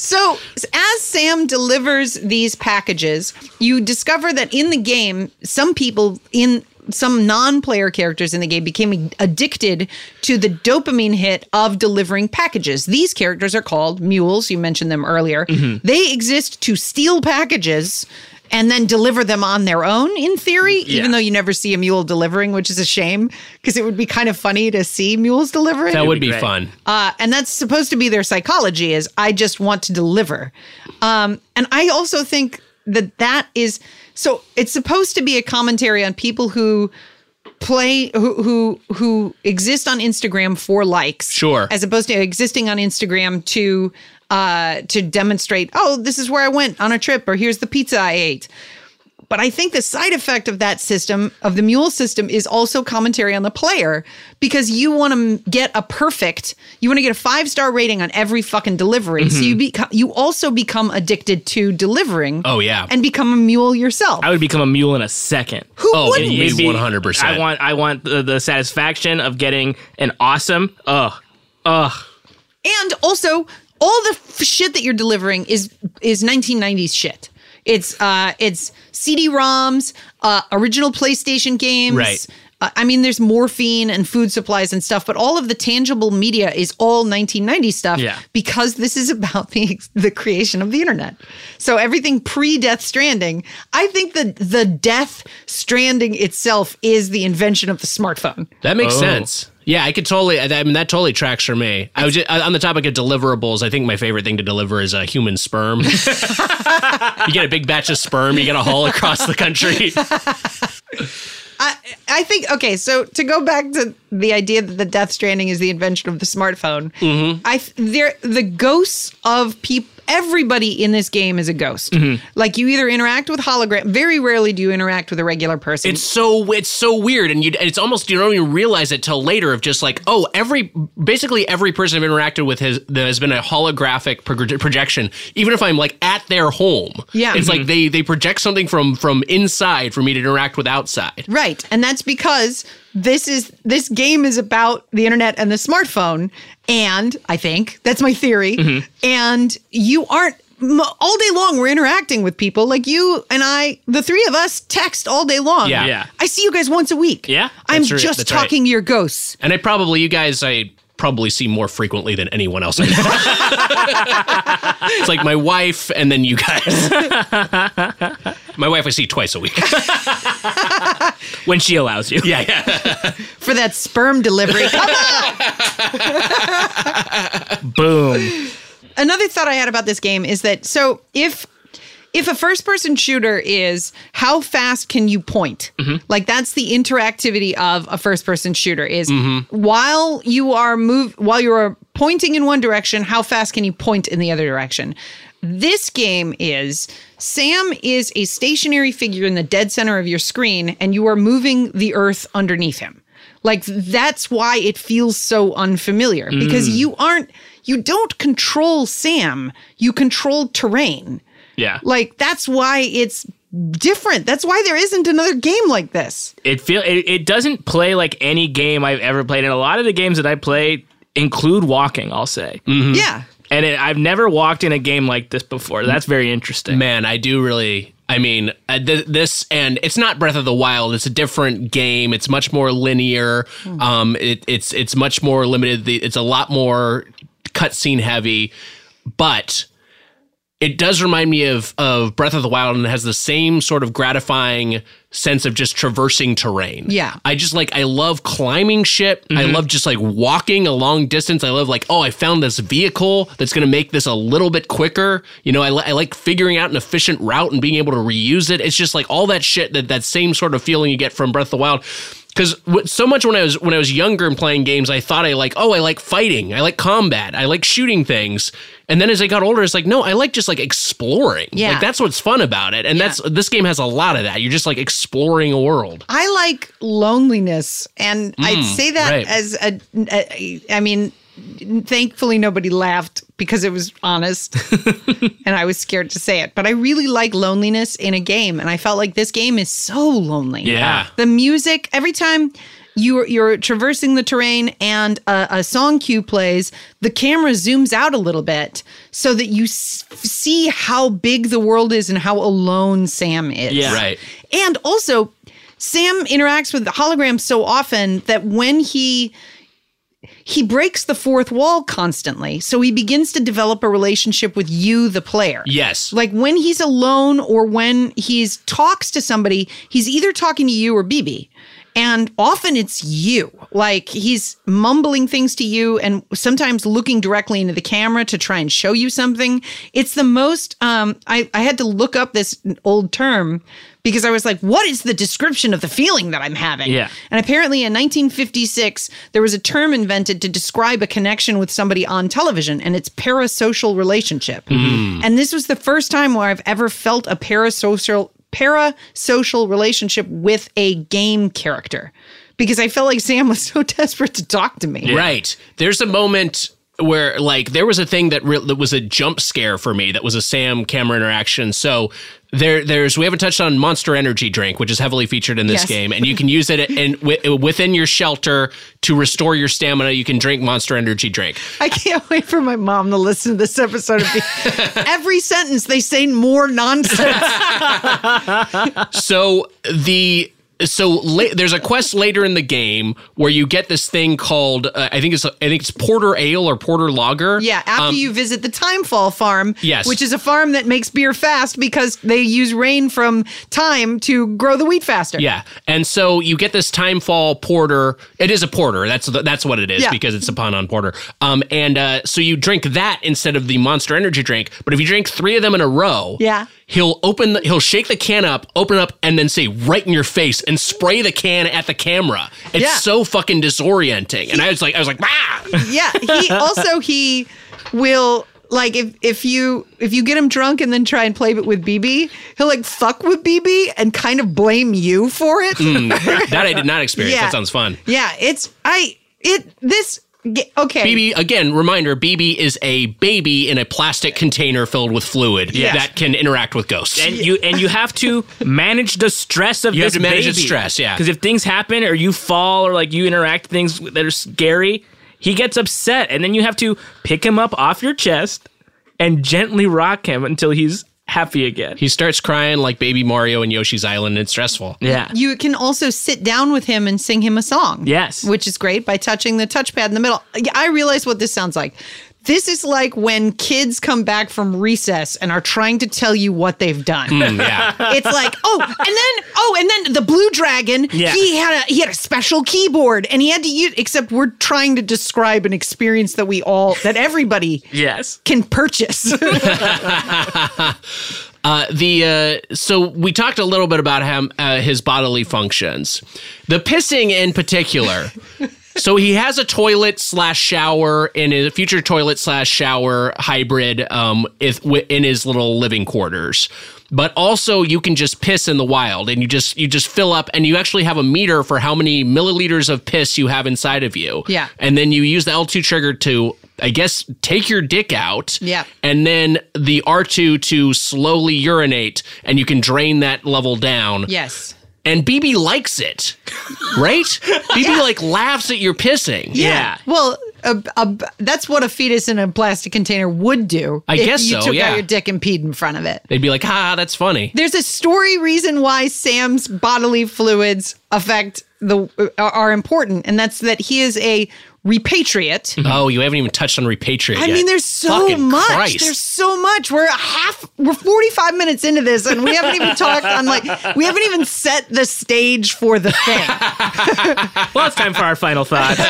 So, as Sam delivers these packages, you discover that in the game, some people in some non-player characters in the game became addicted to the dopamine hit of delivering packages. These characters are called mules. You mentioned them earlier. Mm-hmm. They exist to steal packages and then deliver them on their own in theory, even though you never see a mule delivering, which is a shame because it would be kind of funny to see mules delivering. That would be be great. fun. Uh, and that's supposed to be their psychology is I just want to deliver. Um, and I also think that that is so it's supposed to be a commentary on people who play who who who exist on Instagram for likes. Sure. As opposed to existing on Instagram to uh to demonstrate, oh, this is where I went on a trip or here's the pizza I ate. But I think the side effect of that system, of the mule system, is also commentary on the player because you want to get a perfect, you want to get a five star rating on every fucking delivery. So you mm-hmm. become, you also become addicted to delivering. Oh, yeah. and become a mule yourself. I would become a mule in a second. Who Oh, wouldn't? me It'd be- 100%. I want I want the, the satisfaction of getting an awesome ugh ugh And also, all the f- shit that you're delivering is is 1990s shit. It's uh, it's CD-ROMs, uh, original PlayStation games. Right. Uh, I mean, there's morphine and food supplies and stuff, but all of the tangible media is all 1990 stuff. Yeah. Because this is about the the creation of the internet. So everything pre-Death Stranding, I think that the Death Stranding itself is the invention of the smartphone. That makes Oh. sense. Yeah, I could totally. I mean, that totally tracks for me. I was just, on the topic of deliverables. I think my favorite thing to deliver is a human sperm. you get a big batch of sperm, you got to haul across the country. I I think okay. So to go back to the idea that the Death Stranding is the invention of the smartphone, Mm-hmm. I there the ghosts of people. Everybody in this game is a ghost. Mm-hmm. Like you either interact with hologram. Very rarely do you interact with a regular person. It's so it's so weird, and you it's almost you don't even realize it till later. Of just like oh, every basically every person I've interacted with has there has been a holographic pro- projection. Even if I'm like at their home, Yeah. it's like they they project something from from inside for me to interact with outside. Right. And that's because this is this game is about the internet and the smartphone and I think that's my theory Mm-hmm. and you aren't all day long we're interacting with people like you and I the three of us text all day long. Yeah. Yeah. I see you guys once a week. Yeah, I'm just that's right. talking to your ghosts. And I probably you guys I probably see more frequently than anyone else I know. it's like my wife and then you guys. my wife I see twice a week. when she allows you. yeah, yeah. for that sperm delivery. Come on. Boom. Another thought I had about this game is that so if if a first person shooter is how fast can you point? Mm-hmm. Like that's the interactivity of a first person shooter is mm-hmm. while you are move while you are pointing in one direction, how fast can you point in the other direction? This game is Sam is a stationary figure in the dead center of your screen and you are moving the earth underneath him. Like that's why it feels so unfamiliar because mm. you aren't you don't control Sam, you control terrain. Yeah. Like that's why it's different. That's why there isn't another game like this. It feel it, it doesn't play like any game I've ever played, and a lot of the games that I play include walking. I'll say, Yeah. and it, I've never walked in a game like this before. That's very interesting. Man, I do really. I mean, uh, th- this and it's not Breath of the Wild. It's a different game. It's much more linear. Um, it, it's it's much more limited. The, it's a lot more cutscene heavy, but it does remind me of of Breath of the Wild and it has the same sort of gratifying sense of just traversing terrain. Yeah. I just like I love climbing shit. I mm-hmm. love just like walking a long distance. I love like oh I found this vehicle that's going to make this a little bit quicker. You know I, I like figuring out an efficient route and being able to reuse it. It's just like all that shit that that same sort of feeling you get from Breath of the Wild. Because so much when I was when I was younger and playing games, I thought I like oh I like fighting, I like combat, I like shooting things, and then as I got older, it's like no, I like just like exploring. Yeah. like that's what's fun about it, and that's this game has a lot of that. You're just like exploring a world. I like loneliness, and I'd mm, say that right. as a, a. I mean, thankfully nobody laughed because it was honest and I was scared to say it. But I really like loneliness in a game and I felt like this game is so lonely. Yeah. The music every time you're you're traversing the terrain and a, a song cue plays, the camera zooms out a little bit so that you s- see how big the world is and how alone Sam is. Yeah. Right. And also, Sam interacts with the hologram so often that when he he breaks the fourth wall constantly. So he begins to develop a relationship with you, the player. Yes. Like when he's alone or when he's talks to somebody, he's either talking to you or BB. And often it's you. Like he's mumbling things to you and sometimes looking directly into the camera to try and show you something. It's the most um I, I had to look up this old term because I was like, what is the description of the feeling that I'm having? Yeah. And apparently in 1956, there was a term invented to describe a connection with somebody on television, and it's parasocial relationship. Mm-hmm. And this was the first time where I've ever felt a parasocial parasocial relationship with a game character. Because I felt like Sam was so desperate to talk to me. Right. There's a moment where like there was a thing that re- that was a jump scare for me that was a Sam camera interaction. So there there's we haven't touched on Monster Energy drink, which is heavily featured in this Yes. game, and you can use it and w- within your shelter to restore your stamina. You can drink Monster Energy drink. I can't wait for my mom to listen to this episode. Be, every sentence they say more nonsense. so the so la- there's a quest later in the game where you get this thing called uh, I think it's I think it's Porter Ale or Porter Lager. Yeah, after Um, you visit the Timefall farm, Yes. which is a farm that makes beer fast because they use rain from time to grow the wheat faster. Yeah, and so you get this timefall porter. It is a porter. That's the, that's what it is Yeah. because it's a pun on porter. Um, and uh, so you drink that instead of the Monster Energy drink. But if you drink three of them in a row, Yeah. he'll open. The, he'll shake the can up, open up, and then say right in your face and spray the can at the camera. It's Yeah. so fucking disorienting. And I was like, I was like, ah. yeah. He also he will like if if you if you get him drunk and then try and play it with BB, he'll like fuck with BB and kind of blame you for it. Mm, that I did not experience. Yeah. That sounds fun. Yeah, it's I it this okay. BB again. Reminder: BB is a baby in a plastic container filled with fluid Yes. that can interact with ghosts. and you and you have to manage the stress of You have this to manage baby. the stress, yeah. Because if things happen or you fall or like you interact with things that are scary, he gets upset, and then you have to pick him up off your chest and gently rock him until he's happy again. He starts crying like baby Mario in Yoshi's Island. and It's stressful. yeah. You can also sit down with him and sing him a song. Yes. Which is great by touching the touchpad in the middle. I realize what this sounds like. This is like when kids come back from recess and are trying to tell you what they've done. Mm, yeah. It's like, oh, and then oh, and then the blue dragon, Yeah. he had a he had a special keyboard and he had to use except we're trying to describe an experience that we all that everybody yes. can purchase. Uh, the uh, so we talked a little bit about him, uh, his bodily functions, the pissing in particular. So he has a toilet slash shower in a future toilet slash shower hybrid um, if, in his little living quarters. But also, you can just piss in the wild, and you just you just fill up, and you actually have a meter for how many milliliters of piss you have inside of you. Yeah. and then you use the L two trigger to, I guess, take your dick out. Yeah. and then the R2 to slowly urinate and you can drain that level down. yes. And BB likes it, right? BB like laughs at your pissing. Yeah. Well, a, a, that's what a fetus in a plastic container would do. I if guess you so, took yeah. out your dick and peed in front of it. They'd be like, ah, that's funny. There's a story reason why Sam's bodily fluids affect the are important, and that's that he is a repatriate. Oh, you haven't even touched on repatriate I yet. mean, there's so Fucking much. Christ. There's so much. We're half. We're 45 minutes into this, and we haven't even talked on like we haven't even set the stage for the thing. Well, it's time for our final thoughts.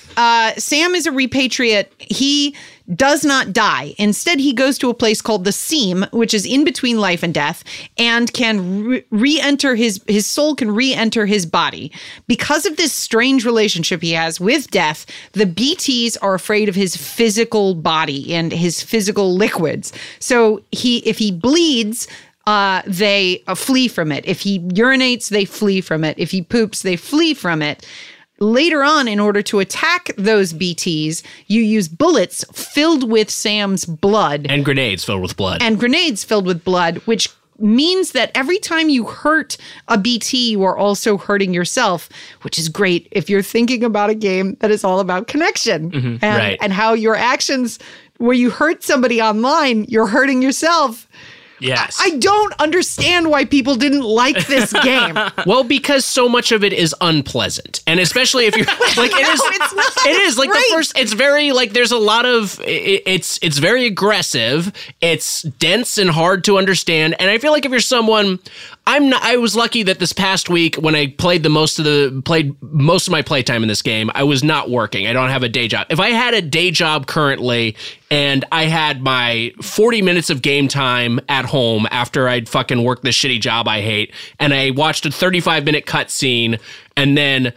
Uh, Sam is a repatriate. He does not die. Instead, he goes to a place called the Seam, which is in between life and death, and can re enter his his soul can re-enter his body. Because of this strange relationship he has with death, the BTs are afraid of his physical body and his physical liquids. So he if he bleeds, uh, they uh, flee from it. If he urinates, they flee from it. If he poops, they flee from it later on, in order to attack those BTs, you use bullets filled with Sam's blood And grenades filled with blood. and grenades filled with blood, which means that every time you hurt a BT, you are also hurting yourself, which is great if you're thinking about a game that is all about connection mm-hmm. and, right. and how your actions, where you hurt somebody online, you're hurting yourself. Yes. I don't understand why people didn't like this game. well, because so much of it is unpleasant, and especially if you're like it is. No, it's not. It's like great. the first. It's very like there's a lot of. It, it's it's very aggressive. It's dense and hard to understand. And I feel like if you're someone, I'm not. I was lucky that this past week when I played the most of the played most of my playtime in this game, I was not working. I don't have a day job. If I had a day job currently and I had my 40 minutes of game time at home after I'd fucking worked this shitty job I hate, and I watched a 35 minute cutscene and then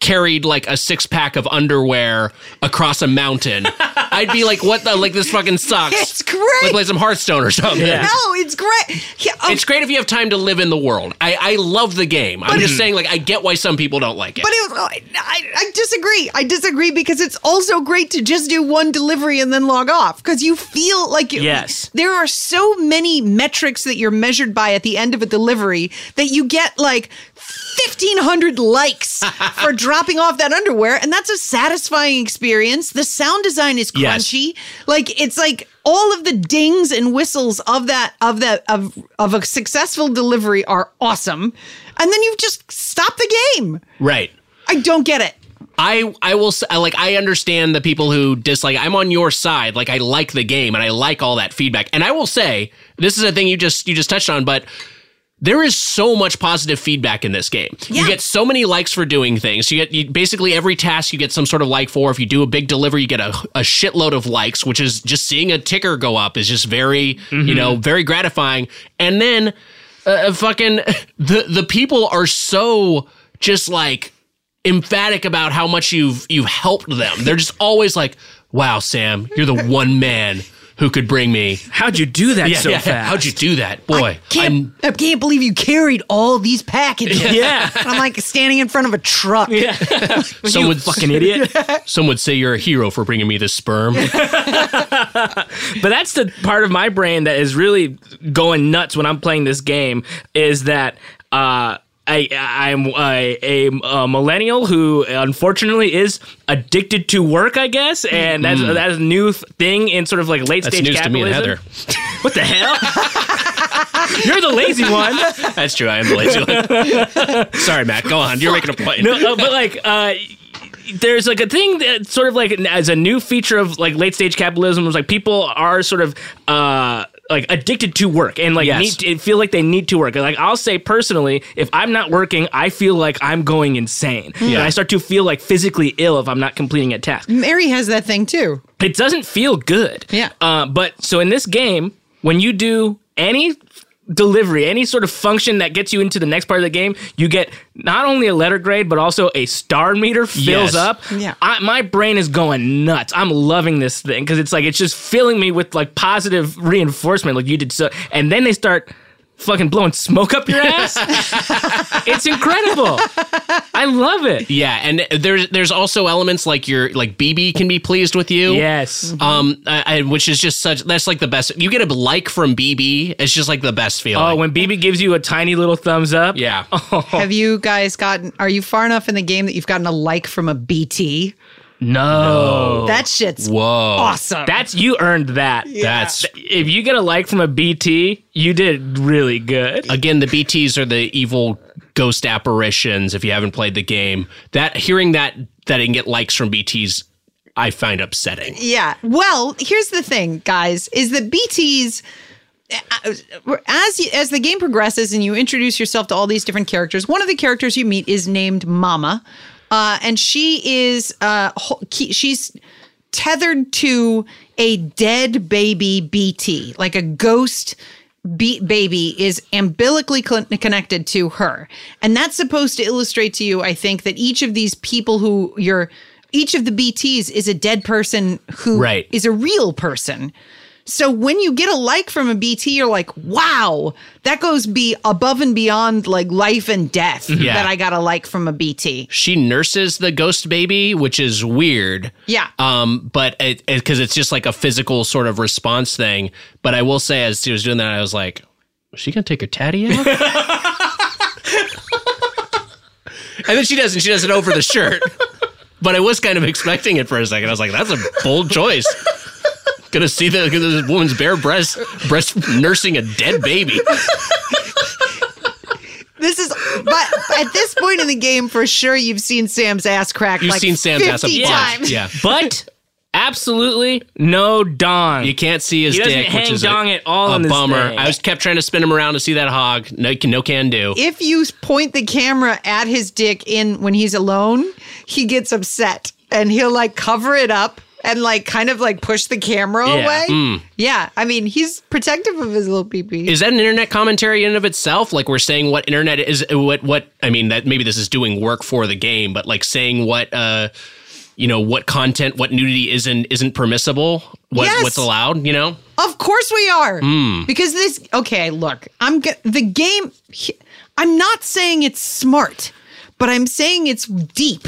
carried like a six pack of underwear across a mountain, I'd be like, what the, like, this fucking sucks. It's great. Like, play some Hearthstone or something. No, it's great. Yeah, oh, It's great if you have time to live in the world. I, I love the game. I'm just saying, like, I get why some people don't like it. But it was, I, I, I disagree. I disagree because it's also great to just do one delivery and then log off because you feel like you, Yes. there are so many metrics that you're measured by at the end of a delivery that you get like 1500 likes for dropping off that underwear and that's a satisfying experience. The sound design is Yes. crunchy. Like it's like all of the dings and whistles of that of that of of a successful delivery are awesome. And then you just stop the game. right. I don't get it. I I will like I understand the people who dislike. I'm on your side. Like I like the game and I like all that feedback. And I will say this is a thing you just you just touched on, but there is so much positive feedback in this game. You get so many likes for doing things. You get you, basically every task you get some sort of like for. If you do a big delivery, you get a, a shitload of likes, which is just seeing a ticker go up is just very you know very gratifying. And then uh, fucking the the people are so just like emphatic about how much you've you've helped them. They're just always like, "Wow, Sam, you're the one man who could bring me." How'd you do that Yeah, so yeah, fast? How'd you do that, boy? Can't, I can't believe you carried all these packages. Yeah. I'm like standing in front of a truck. Yeah. some you would fucking idiot. Some would say you're a hero for bringing me this sperm. But that's the part of my brain that is really going nuts when I'm playing this game is that uh, I I'm a, a, a millennial who unfortunately is addicted to work, I guess, and that's that's a new thing in sort of like late That's stage news to me and capitalism. Heather. What the hell? You're the lazy one. That's true. I am the lazy one. Sorry, Matt. Go on. You're making a point. No, uh, but like, uh, there's like a thing that sort of like as a new feature of like late stage capitalism was like people are sort of uh like addicted to work and like Yes. need to, feel like they need to work. Like I'll say personally, if I'm not working, I feel like I'm going insane, and I start to feel like physically ill if I'm not completing a task. Mary has that thing too. It doesn't feel good. Yeah. Uh, but so in this game, when you do any delivery, any sort of function that gets you into the next part of the game, you get not only a letter grade, but also a star meter fills Yes. up. Yeah. I, my brain is going nuts. I'm loving this thing because it's like it's just filling me with like positive reinforcement, like you did so. And then they start fucking blowing smoke up your ass. it's incredible. I love it. Yeah, and there's there's also elements like your like BB can be pleased with you. Yes. Um, uh, and which is just such that's like the best. You get a like from BB. It's just like the best feeling. Oh, when BB gives you a tiny little thumbs up. yeah. Have you guys gotten? Are you far enough in the game that you've gotten a like from a BT? No. That shit's Whoa. awesome. That's you earned that. That's If you get a like from a BT, you did really good. again the BTs are the evil ghost apparitions. If you haven't played the game, that hearing that that I can get likes from BTs, I find upsetting. Yeah. Well, here's the thing, guys, is that BTs as you, as the game progresses and you introduce yourself to all these different characters, one of the characters you meet is named Mama, uh, and she is uh, she's tethered to a dead baby BT, like a ghost. Be- baby is umbilically cl- connected to her, and that's supposed to illustrate to you, I think, that each of these people who you're, each of the BTs is a dead person who is Right. a real person. So when you get a like from a BT, you're like, wow, that goes be above and beyond like life and death Yeah. that I got a like from a BT. She nurses the ghost baby, which is weird. Yeah. Um, but it because it's just like a physical sort of response thing. But I will say, as she was doing that, I was like, "Was she gonna take her tatty out?" and then she doesn't. She does it over the shirt. But I was kind of expecting it for a second. I was like, "That's a bold choice." Gonna see the, this woman's bare breast, breast nursing a dead baby. This is, but at this point in the game, for sure, you've seen Sam's ass crack. You've like seen Sam's ass a 50 bunch. times. Yeah. But absolutely no dong. You can't see his He doesn't dick, hang which is dong a, at all a in this bummer. thing. I was kept trying to spin him around to see that hog. No, no can do. If you point the camera at his dick in when he's alone, he gets upset and he'll like cover it up and like kind of like push the camera Yeah. away. Mm. Yeah, I mean he's protective of his little pee-pee. Is that an internet commentary in and of itself? Like we're saying what internet is, what what I mean that maybe this is doing work for the game, but like saying what uh, you know, what content, what nudity isn't isn't permissible, what Yes. what's allowed. You know, Of course we are. Mm. Because this okay, look, I'm g- the game I'm not saying it's smart, but I'm saying it's deep.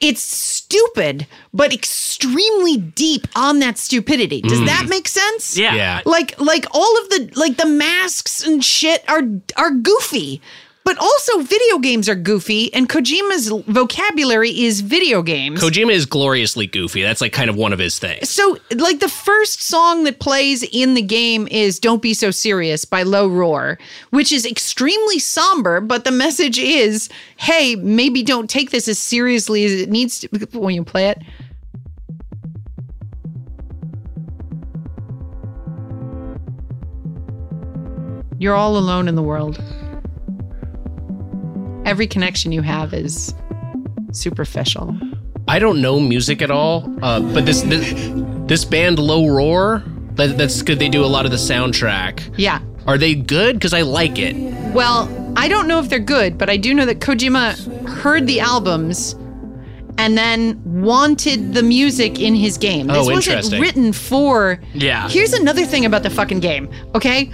It's stupid, but extremely deep on that stupidity. Does Mm. that make sense? Yeah. Yeah. Like like all of the like the masks and shit are are goofy. But also video games are goofy and Kojima's vocabulary is video games. Kojima is gloriously goofy. That's like kind of one of his things. So, like the first song that plays in the game is Don't Be So Serious by Low Roar, which is extremely somber, but the message is hey, maybe don't take this as seriously as it needs to when you play it. You're all alone in the world. Every connection you have is superficial. I don't know music at all, uh, but this, this this band Low Roar, that, that's good. They do a lot of the soundtrack. Yeah. Are they good? Because I like it. Well, I don't know if they're good, but I do know that Kojima heard the albums and then wanted the music in his game. This Oh, wasn't written for. Yeah. Here's another thing about the fucking game, okay?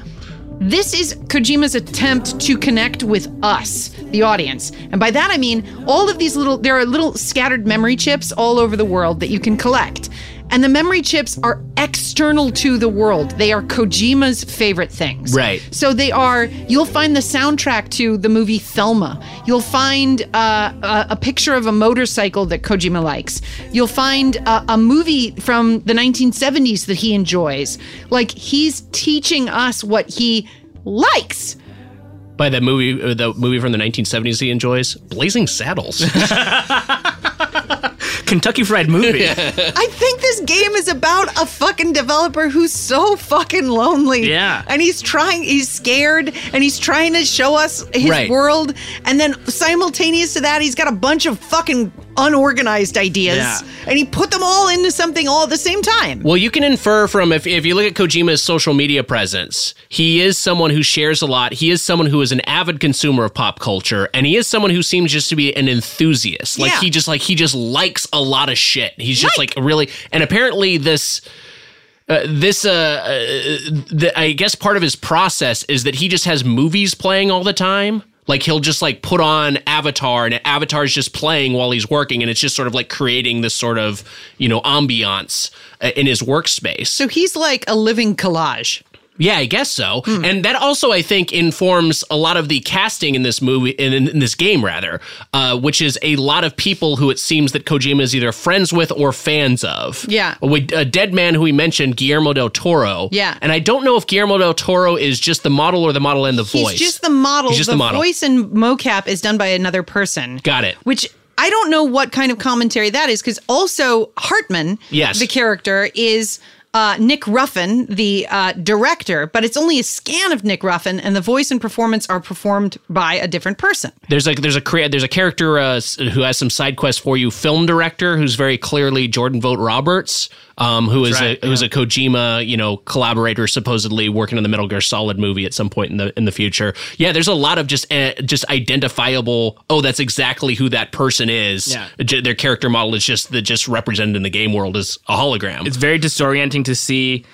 This is Kojima's attempt to connect with us, the audience. And by that I mean all of these little, there are little scattered memory chips all over the world that you can collect. And the memory chips are external to the world. They are Kojima's favorite things. Right. So they are, you'll find the soundtrack to the movie Thelma. You'll find uh, a, a picture of a motorcycle that Kojima likes. You'll find a, a movie from the 1970s that he enjoys. Like he's teaching us what he likes. By that movie, uh, the movie from the 1970s he enjoys, Blazing Saddles. Kentucky Fried Movie. I think this game is about a fucking developer who's so fucking lonely. Yeah. And he's trying, he's scared, and he's trying to show us his Right. world. And then simultaneous to that, he's got a bunch of fucking unorganized ideas. Yeah. And he put them all into something all at the same time. Well, you can infer from if, if you look at Kojima's social media presence, he is someone who shares a lot. He is someone who is an avid consumer of pop culture, and he is someone who seems just to be an enthusiast. Like Yeah. he just like he just likes a lot of shit. He's just like really, and apparently this. Uh, this, uh, uh, the, I guess part of his process is that he just has movies playing all the time. Like he'll just like put on Avatar, and Avatar's just playing while he's working, and it's just sort of like creating this sort of you know ambiance uh, in his workspace. So he's like a living collage. Yeah, I guess so. Hmm. And that also, I think, informs a lot of the casting in this movie, in, in this game, rather, uh, which is a lot of people who it seems that Kojima is either friends with or fans of. Yeah. With a dead man who we mentioned, Guillermo del Toro. Yeah. And I don't know if Guillermo del Toro is just the model or the model and the He's voice. just the model. He's just the model. voice and mocap is done by another person. Got it. Which I don't know what kind of commentary that is because also Heartman, Yes. the character, is uh, Nick Refn, the uh, director, but it's only a scan of Nick Refn, and the voice and performance are performed by a different person. There's like there's a there's a character uh, who has some side quests for you. Film director who's very clearly Jordan Vogt Roberts, um, who is right, a who's a Kojima you know collaborator, supposedly working on the Metal Gear Solid movie at some point in the in the future. Yeah, there's a lot of just uh, just identifiable. Oh, that's exactly who that person is. Yeah. J- their character model is just the just represented in the game world as a hologram. It's very disorienting to see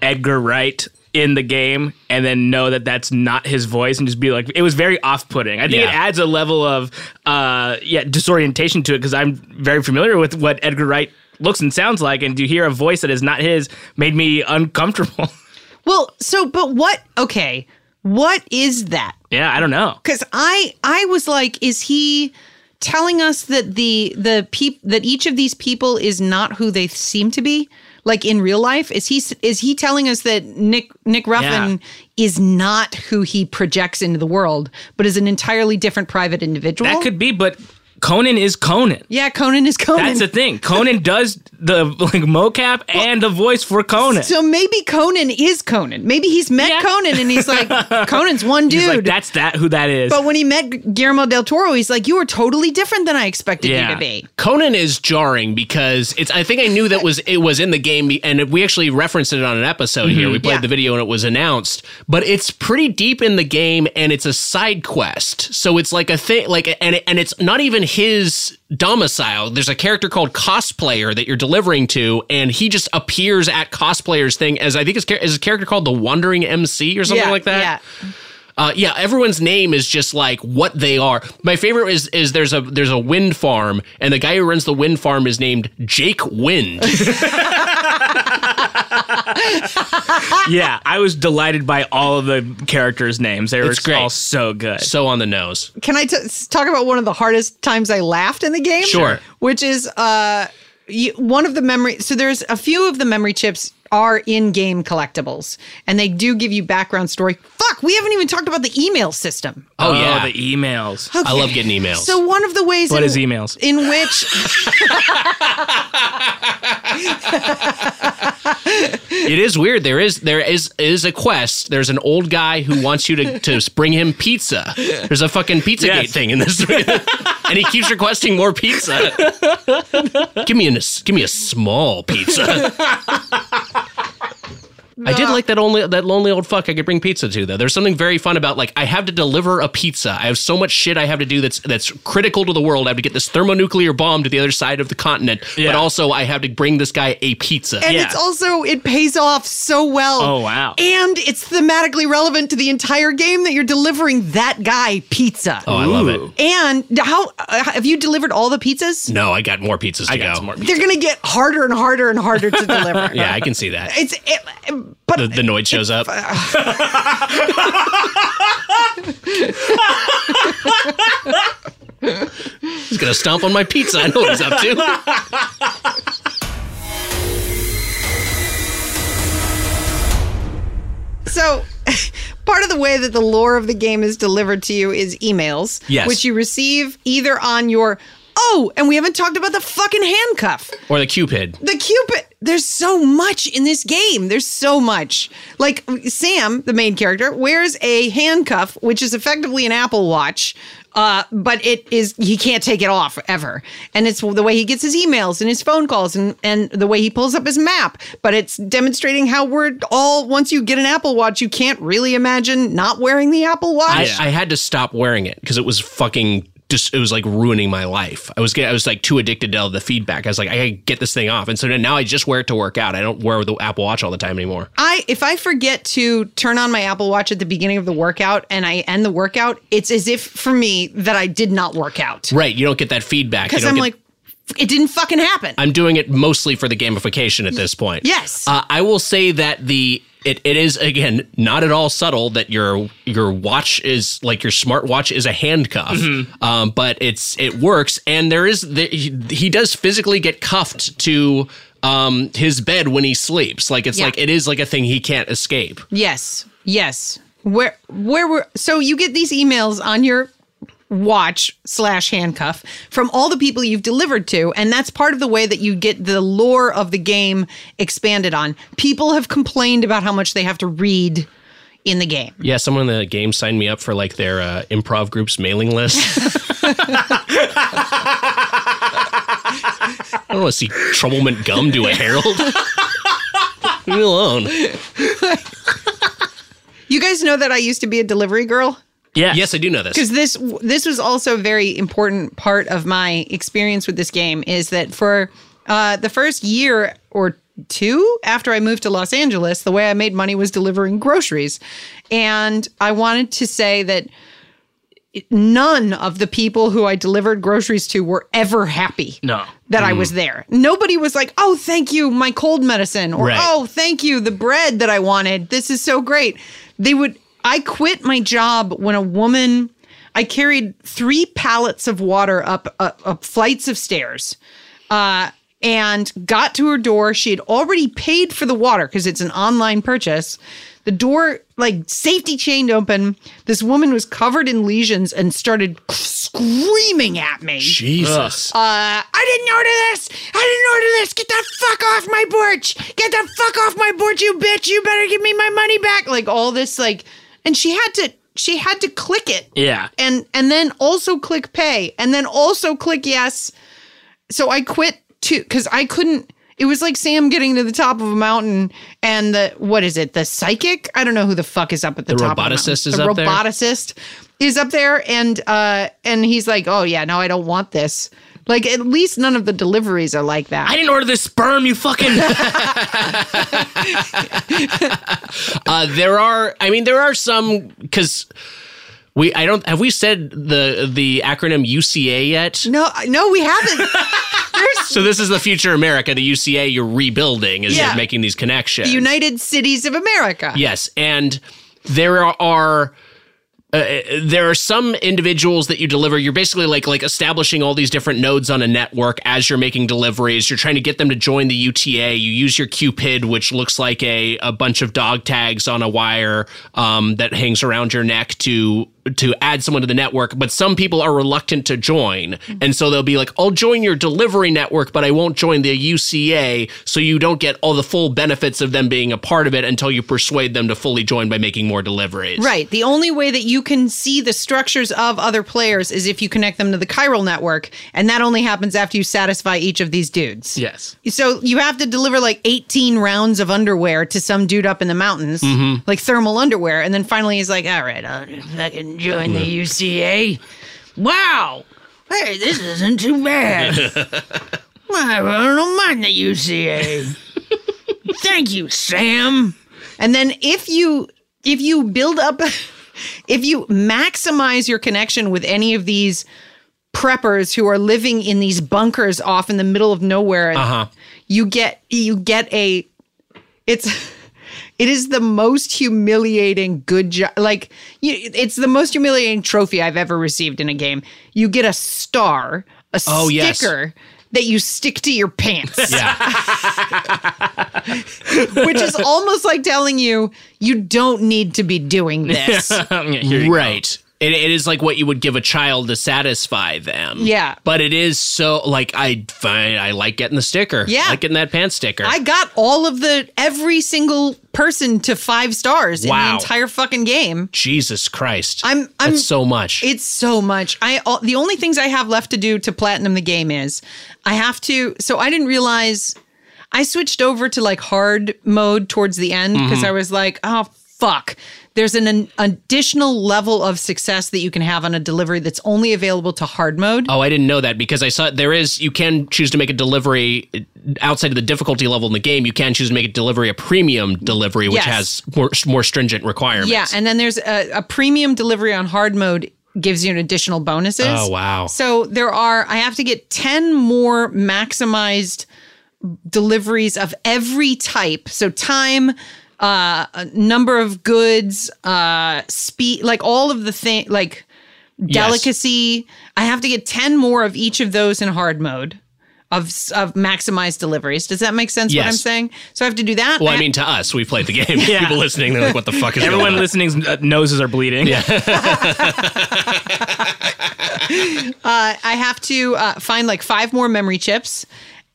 Edgar Wright in the game and then know that that's not his voice and just be like it was very off-putting. I think Yeah. it adds a level of uh yeah, disorientation to it cuz I'm very familiar with what Edgar Wright looks and sounds like and to hear a voice that is not his made me uncomfortable. Well, so but what? Okay, what is that? yeah, I don't know. Because I I was like, is he telling us that the the peop that each of these people is not who they seem to be? Like in real life, is he is he telling us that Nick Nick Refn is not who he projects into the world, but is an entirely different private individual? That could be, but Conan is Conan. yeah, Conan is Conan. That's the thing. Conan does the like mocap and the voice for Conan. so maybe Conan is Conan. Maybe he's met Yeah. Conan and he's like, Conan's one dude. He's like, that's that who that is. but when he met Guillermo del Toro, he's like, you are totally different than I expected you to be. Conan is jarring because it's. I think I knew that was it was in the game, and we actually referenced it on an episode here. Mm-hmm. We played Yeah. the video and it was announced, but it's pretty deep in the game, and it's a side quest. So it's like a thing, like and it, and it's not even his domicile. There's a character called Cosplayer that you're delivering to, and he just appears at Cosplayer's thing as I think his, char- is a character called the Wandering MC or something yeah, like that. Yeah. Uh, yeah, everyone's name is just like what they are. My favorite is is there's a there's a wind farm, and the guy who runs the wind farm is named Jake Wind. yeah, I was delighted by all of the characters' names. They were It's great. all so good. so on the nose. Can I t- talk about one of the hardest times I laughed in the game? Sure. Which is uh, you, one of the memory. So there's a few of the memory chips are in-game collectibles, and they do give you background story. Fuck, we haven't even talked about the email system. Oh, oh yeah, the emails. I love getting emails. So one of the ways What in, is emails? in which it is weird. There is there is is a quest. There's an old guy who wants you to to bring him pizza. There's a fucking pizza Yes. gate thing in this, and he keeps requesting more pizza. give me a give me a small pizza. I did like that only that lonely old fuck I could bring pizza to though. There's something very fun about like I have to deliver a pizza. I have so much shit I have to do that's that's critical to the world. I have to get this thermonuclear bomb to the other side of the continent, but also I have to bring this guy a pizza. and Yeah. it's also it pays off so well. Oh, wow. And it's thematically relevant to the entire game that you're delivering that guy pizza. oh, I love it. And how uh, have you delivered all the pizzas? No, I got more pizzas to I got go. some more. They're gonna get harder and harder and harder to deliver. Yeah, I can see that. It's it, but The, the Noid shows up. He's gonna stomp on my pizza. I know what he's up to. so part of the way that the lore of the game is delivered to you is emails, Yes. which you receive either on your oh, and we haven't talked about the fucking handcuff. Or the Cupid. The Cupid. There's so much in this game. There's so much. Like Sam, the main character, wears a handcuff, which is effectively an Apple Watch. Uh, but it is he can't take it off ever, and it's the way he gets his emails and his phone calls, and and the way he pulls up his map. But it's demonstrating how we're all once you get an Apple Watch, you can't really imagine not wearing the Apple Watch. I, I had to stop wearing it because it was fucking just it was like ruining my life. I was I was like too addicted to all the feedback. I was like, I gotta get this thing off. And so now I just wear it to work out. I don't wear the Apple Watch all the time anymore. I if I forget to turn on my Apple Watch at the beginning of the workout and I end the workout, it's as if for me that I did not work out Right. You don't get that feedback. Because I'm get- like, it didn't fucking happen. I'm doing it mostly for the gamification at this point. Yes. Uh, I will say that the it, it is again not at all subtle that your your watch is like your smartwatch is a handcuff, Mm-hmm. um, but it's it works and there is the, he, he does physically get cuffed to um, his bed when he sleeps. Like it's Yeah. like it is like a thing he can't escape. yes, yes. Where where were so you get these emails on your watch slash handcuff from all the people you've delivered to and that's part of the way that you get the lore of the game expanded on people have complained about how much they have to read in the game Yeah, someone in the game signed me up for like their uh, improv group's mailing list. I don't want to see Troublement Gum do a Herald. Leave me alone. you guys know that i used to be a delivery girl Yes. Yes, I do know this. because this this was also a very important part of my experience with this game is that for uh, the first year or two after I moved to Los Angeles, the way I made money was delivering groceries. And I wanted to say that none of the people who I delivered groceries to were ever happy No. that I was there. Nobody was like, "Oh, thank you, my cold medicine," or Right. "Oh, thank you, the bread that I wanted. This is so great." They would. I quit my job when a woman. I carried three pallets of water up up, up flights of stairs, uh, and got to her door. She had already paid for the water because it's an online purchase. The door, like safety chained open. This woman was covered in lesions and started screaming at me. Jesus. Uh, I didn't order this. I didn't order this. Get the fuck off my porch. Get the fuck off my porch, you bitch. You better give me my money back. Like all this, like, and she had to, she had to click it. Yeah. And and then also click pay, and then also click yes. So I quit too because I couldn't. It was like Sam getting to the top of a mountain, and the what is it? The psychic? I don't know who the fuck is up at the, The top. of the mountain. roboticist is the up there? roboticist is up there, and uh, and he's like, oh yeah, no, I don't want this. Like at least none of the deliveries are like that. I didn't order this sperm, you fucking. Uh, there are, I mean, there are some because we, I don't, have we said the the acronym UCA yet? no, no, we haven't. So this is the future America, the UCA you're rebuilding as Yeah. you're making these connections. United Cities of America. Yes, and there are uh, there are some individuals that you deliver. You're basically like like establishing all these different nodes on a network as you're making deliveries. You're trying to get them to join the UCA. You use your Q-pid, which looks like a a bunch of dog tags on a wire um, that hangs around your neck to to add someone to the network. But some people are reluctant to join, and so they'll be like, "I'll join your delivery network, but I won't join the UCA." So you don't get all the full benefits of them being a part of it until you persuade them to fully join by making more deliveries. Right. The only way that you can see the structures of other players is if you connect them to the chiral network, and that only happens after you satisfy each of these dudes. yes. So you have to deliver like 18 rounds of underwear to some dude up in the mountains, mm-hmm. like thermal underwear, and then finally he's like, "All right, I'll fucking join the UCA." Wow. Hey, this isn't too bad. I don't mind the UCA. Thank you, Sam. And then if you if you build up if you maximize your connection with any of these preppers who are living in these bunkers off in the middle of nowhere Uh-huh. you get you get a it's it is the most humiliating good job like you, it's the most humiliating trophy i've ever received in a game you get a star a Oh, yes. sticker that you stick to your pants Yeah. which is almost like telling you you don't need to be doing this Yeah, here go. right. It, it is like what you would give a child to satisfy them. Yeah. But it is so like I find I like getting the sticker. Yeah. I like getting that pants sticker. I got all of the every single person to five stars in the entire fucking game. Jesus Christ. I'm I'm That's so much. It's so much. I all, the only things I have left to do to platinum the game is I have to. So I didn't realize I switched over to like hard mode towards the end because Mm-hmm. I was like, oh fuck. There's an, an additional level of success that you can have on a delivery that's only available to hard mode. Oh, I didn't know that because I saw there is you can choose to make a delivery uh, outside of the difficulty level in the game. You can choose to make a delivery a premium delivery, which Yes. has more more stringent requirements. Yeah, and then there's a, a premium delivery on hard mode gives you an additional bonuses. Oh, wow. So there are I have to get 10 more maximized deliveries of every type. So time uh a number of goods, uh speed like all of the thing like delicacy. I have to get 10 more of each of those in hard mode. Of, of maximized deliveries. Does that make sense what I'm saying? So I have to do that. Well, I I- mean, to us, we played the game. Yeah. People listening, they're like, "What the fuck is Everyone going on?" listening's uh, noses are bleeding. Yeah. Uh, I have to uh, find like five more memory chips.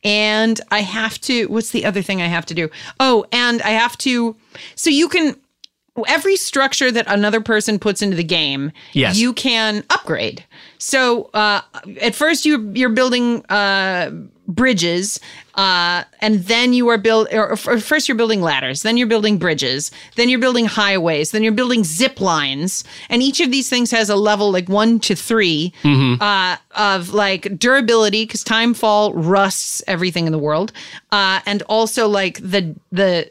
And I have to, what's the other thing I have to do? Oh, and I have to, so you can, every structure that another person puts into the game, Yes. you can upgrade. So uh, at first you, you're building uh, bridges, uh, and then you are build. Or, or first, you're building ladders. Then you're building bridges. Then you're building highways. Then you're building zip lines. And each of these things has a level like one to 3 uh, of like durability because Timefall rusts everything in the world, uh, and also like the the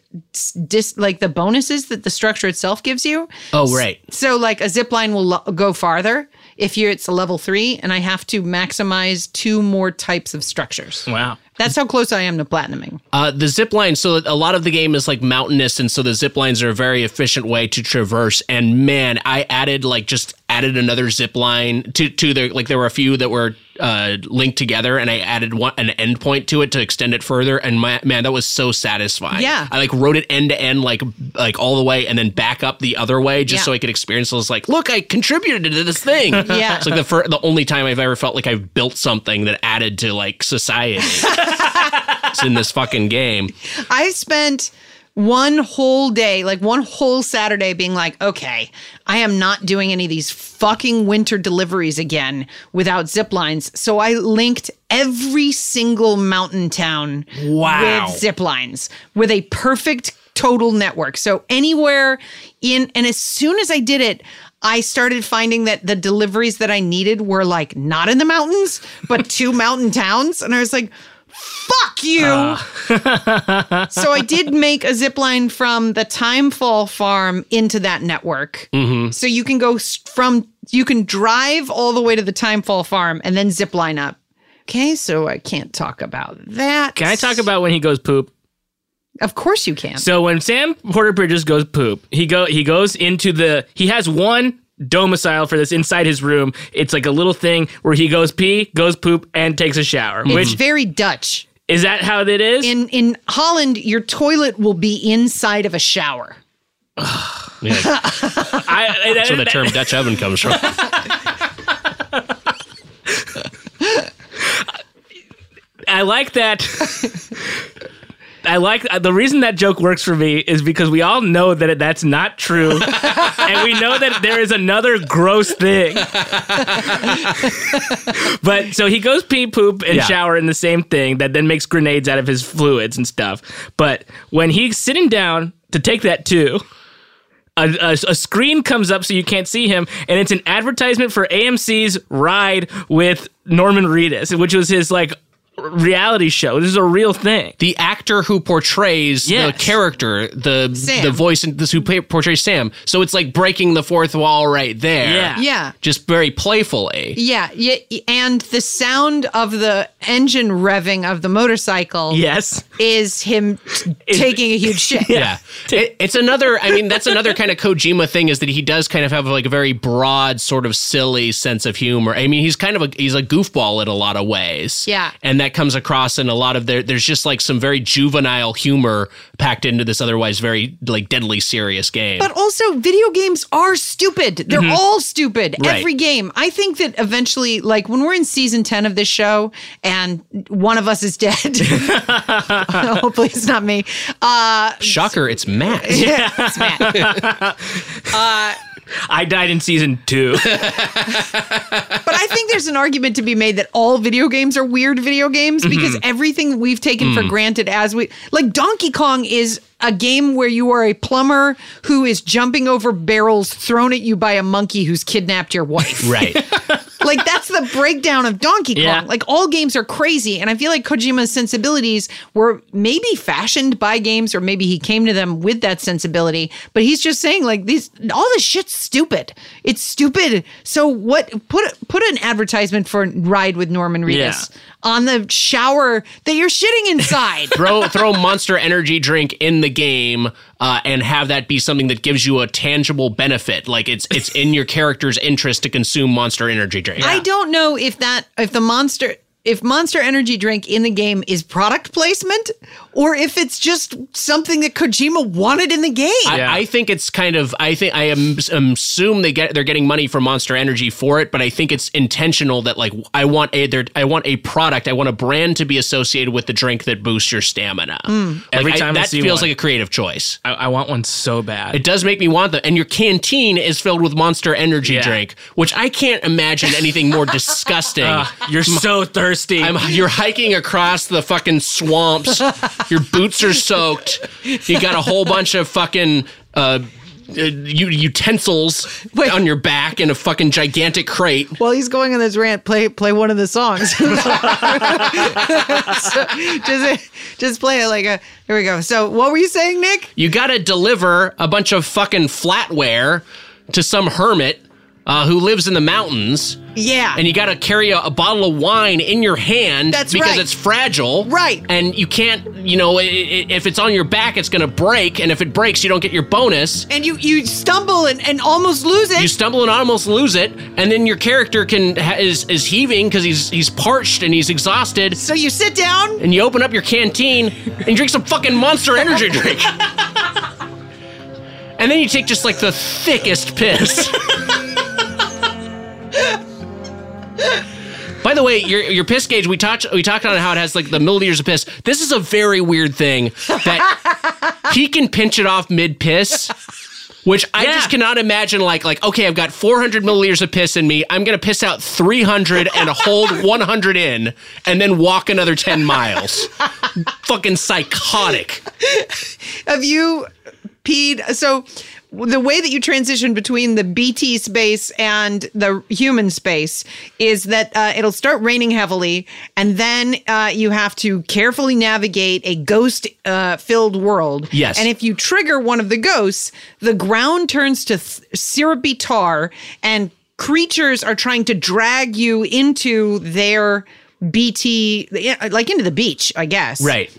dis, like the bonuses that the structure itself gives you. Oh, right. So like a zip line will lo- go farther if you're it's a level three, and I have to maximize two more types of structures. Wow. That's how close I am to platinuming. Uh, the zip line, so a lot of the game is like mountainous, and so the zip lines are a very efficient way to traverse. And man, I added like just added another zip line to to the like there were a few that were uh, linked together, and I added one an endpoint to it to extend it further. And my, man, that was so satisfying. Yeah. I like wrote it end to end, like like all the way, and then back up the other way, just Yeah. so I could experience. I was like, look, I contributed to this thing. Yeah. it's like the fir- the only time I've ever felt like I've built something that added to like society. it's in this fucking game. I spent one whole day, like one whole Saturday, being like, okay, I am not doing any of these fucking winter deliveries again without zip lines. So I linked every single mountain town Wow. with zip lines with a perfect total network. So anywhere in, and as soon as I did it, I started finding that the deliveries that I needed were like not in the mountains, but two mountain towns. And I was like, fuck you. Uh. so I did make a zip line from the Timefall farm into that network. Mm-hmm. So you can go from you can drive all the way to the Timefall farm and then zip line up. Okay, so I can't talk about that. Can I talk about when he goes poop? Of course you can. So when Sam Porter Bridges goes poop, he go he goes into the he has one domicile for this inside his room. It's like a little thing where he goes pee, goes poop, and takes a shower. it's Which very Dutch. is that how it is? In in Holland, your toilet will be inside of a shower. Yeah, I, that's where the term Dutch oven comes from. I like that. I like uh, the reason that joke works for me is because we all know that it, that's not true, and we know that there is another gross thing. but so he goes pee, poop, and Yeah. shower in the same thing that then makes grenades out of his fluids and stuff. But when he's sitting down to take that too. A, a, a screen comes up so you can't see him, and it's an advertisement for AMC's ride with Norman Reedus, which was his like reality show. This is a real thing. the actor who portrays Yes. the character, the Sam. the voice, and this who play, portrays Sam. So it's like breaking the fourth wall right there. Yeah. Yeah. just very playfully. Yeah, yeah, and the sound of the engine revving of the motorcycle Yes. is him taking a huge shit. Yeah, It- it's another. I mean, that's another kind of Kojima thing is that he does kind of have like a very broad, sort of silly sense of humor. I mean, he's kind of a he's a goofball in a lot of ways. Yeah. and that comes across in a lot of there. There's just like some very juvenile humor packed into this otherwise very like deadly serious game. But also, video games are stupid. They're all stupid. Right. Every game. I think that eventually, like when we're in season 10 of this show and one of us is dead, hopefully it's not me. Uh, Shocker, it's Matt. yeah, it's Matt. I died in season two. But I think there's an argument to be made that all video games are weird video games mm-hmm. because everything we've taken for mm. granted as we like Donkey Kong is a game where you are a plumber who is jumping over barrels thrown at you by a monkey who's kidnapped your wife. right. like that's the breakdown of Donkey Kong. Yeah. Like all games are crazy, and I feel like Kojima's sensibilities were maybe fashioned by games, or maybe he came to them with that sensibility. But he's just saying like these all this shit's stupid. It's stupid. So what? Put put an advertisement for Ride with Norman Reedus Yeah. On the shower that you're shitting inside. throw throw Monster Energy drink in the game uh, and have that be something that gives you a tangible benefit. Like it's it's in your character's interest to consume Monster Energy drink. I don't know if that if the monster if Monster Energy drink in the game is product placement or if it's just something that Kojima wanted in the game. I, I think it's kind of. I think I am, am assume they get they're getting money from Monster Energy for it, but I think it's intentional that like I want a there I want a product, I want a brand to be associated with the drink that boosts your stamina. Hmm. Like, Every time I that see feels one. like a creative choice. I, I want one so bad. It does make me want that. And your canteen is filled with Monster Energy Yeah. drink, which I can't imagine anything more disgusting. Ugh, you're so thirsty. Thirsty. I'm, you're hiking across the fucking swamps. Your boots are soaked. You got a whole bunch of fucking uh, uh, utensils Wait. on your back in a fucking gigantic crate. While he's going on this rant, play play one of the songs. So, just just play it like a. Here we go. So, what were you saying, Nick? You got to deliver a bunch of fucking flatware to some hermit uh, who lives in the mountains. Yeah. And you got to carry a, a bottle of wine in your hand That's because right. it's fragile. Right. And you can't, you know, i i if it's on your back, it's going to break. And if it breaks, you don't get your bonus. and you you stumble and, and almost lose it. You stumble and almost lose it, and then your character can ha- is is heaving because he's he's parched and he's exhausted. so you sit down. And you open up your canteen and drink some fucking Monster Energy drink. and then you take just like the thickest piss. By the way, your your piss gauge, we talked we talked on how it has like the milliliters of piss. This is a very weird thing that he can pinch it off mid piss. Which I Yeah. just cannot imagine. Like, like, okay, I've got 400 milliliters of piss in me. I'm gonna piss out 300 and hold 100 in, and then walk another 10 miles. Fucking psychotic. Have you peed? So the way that you transition between the BT space and the human space is that uh, it'll start raining heavily, and then uh, you have to carefully navigate a ghost uh, filled world. Yes. And if you trigger one of the ghosts, the ground turns to th- syrupy tar, and creatures are trying to drag you into their BT, like into the beach, I guess. Right.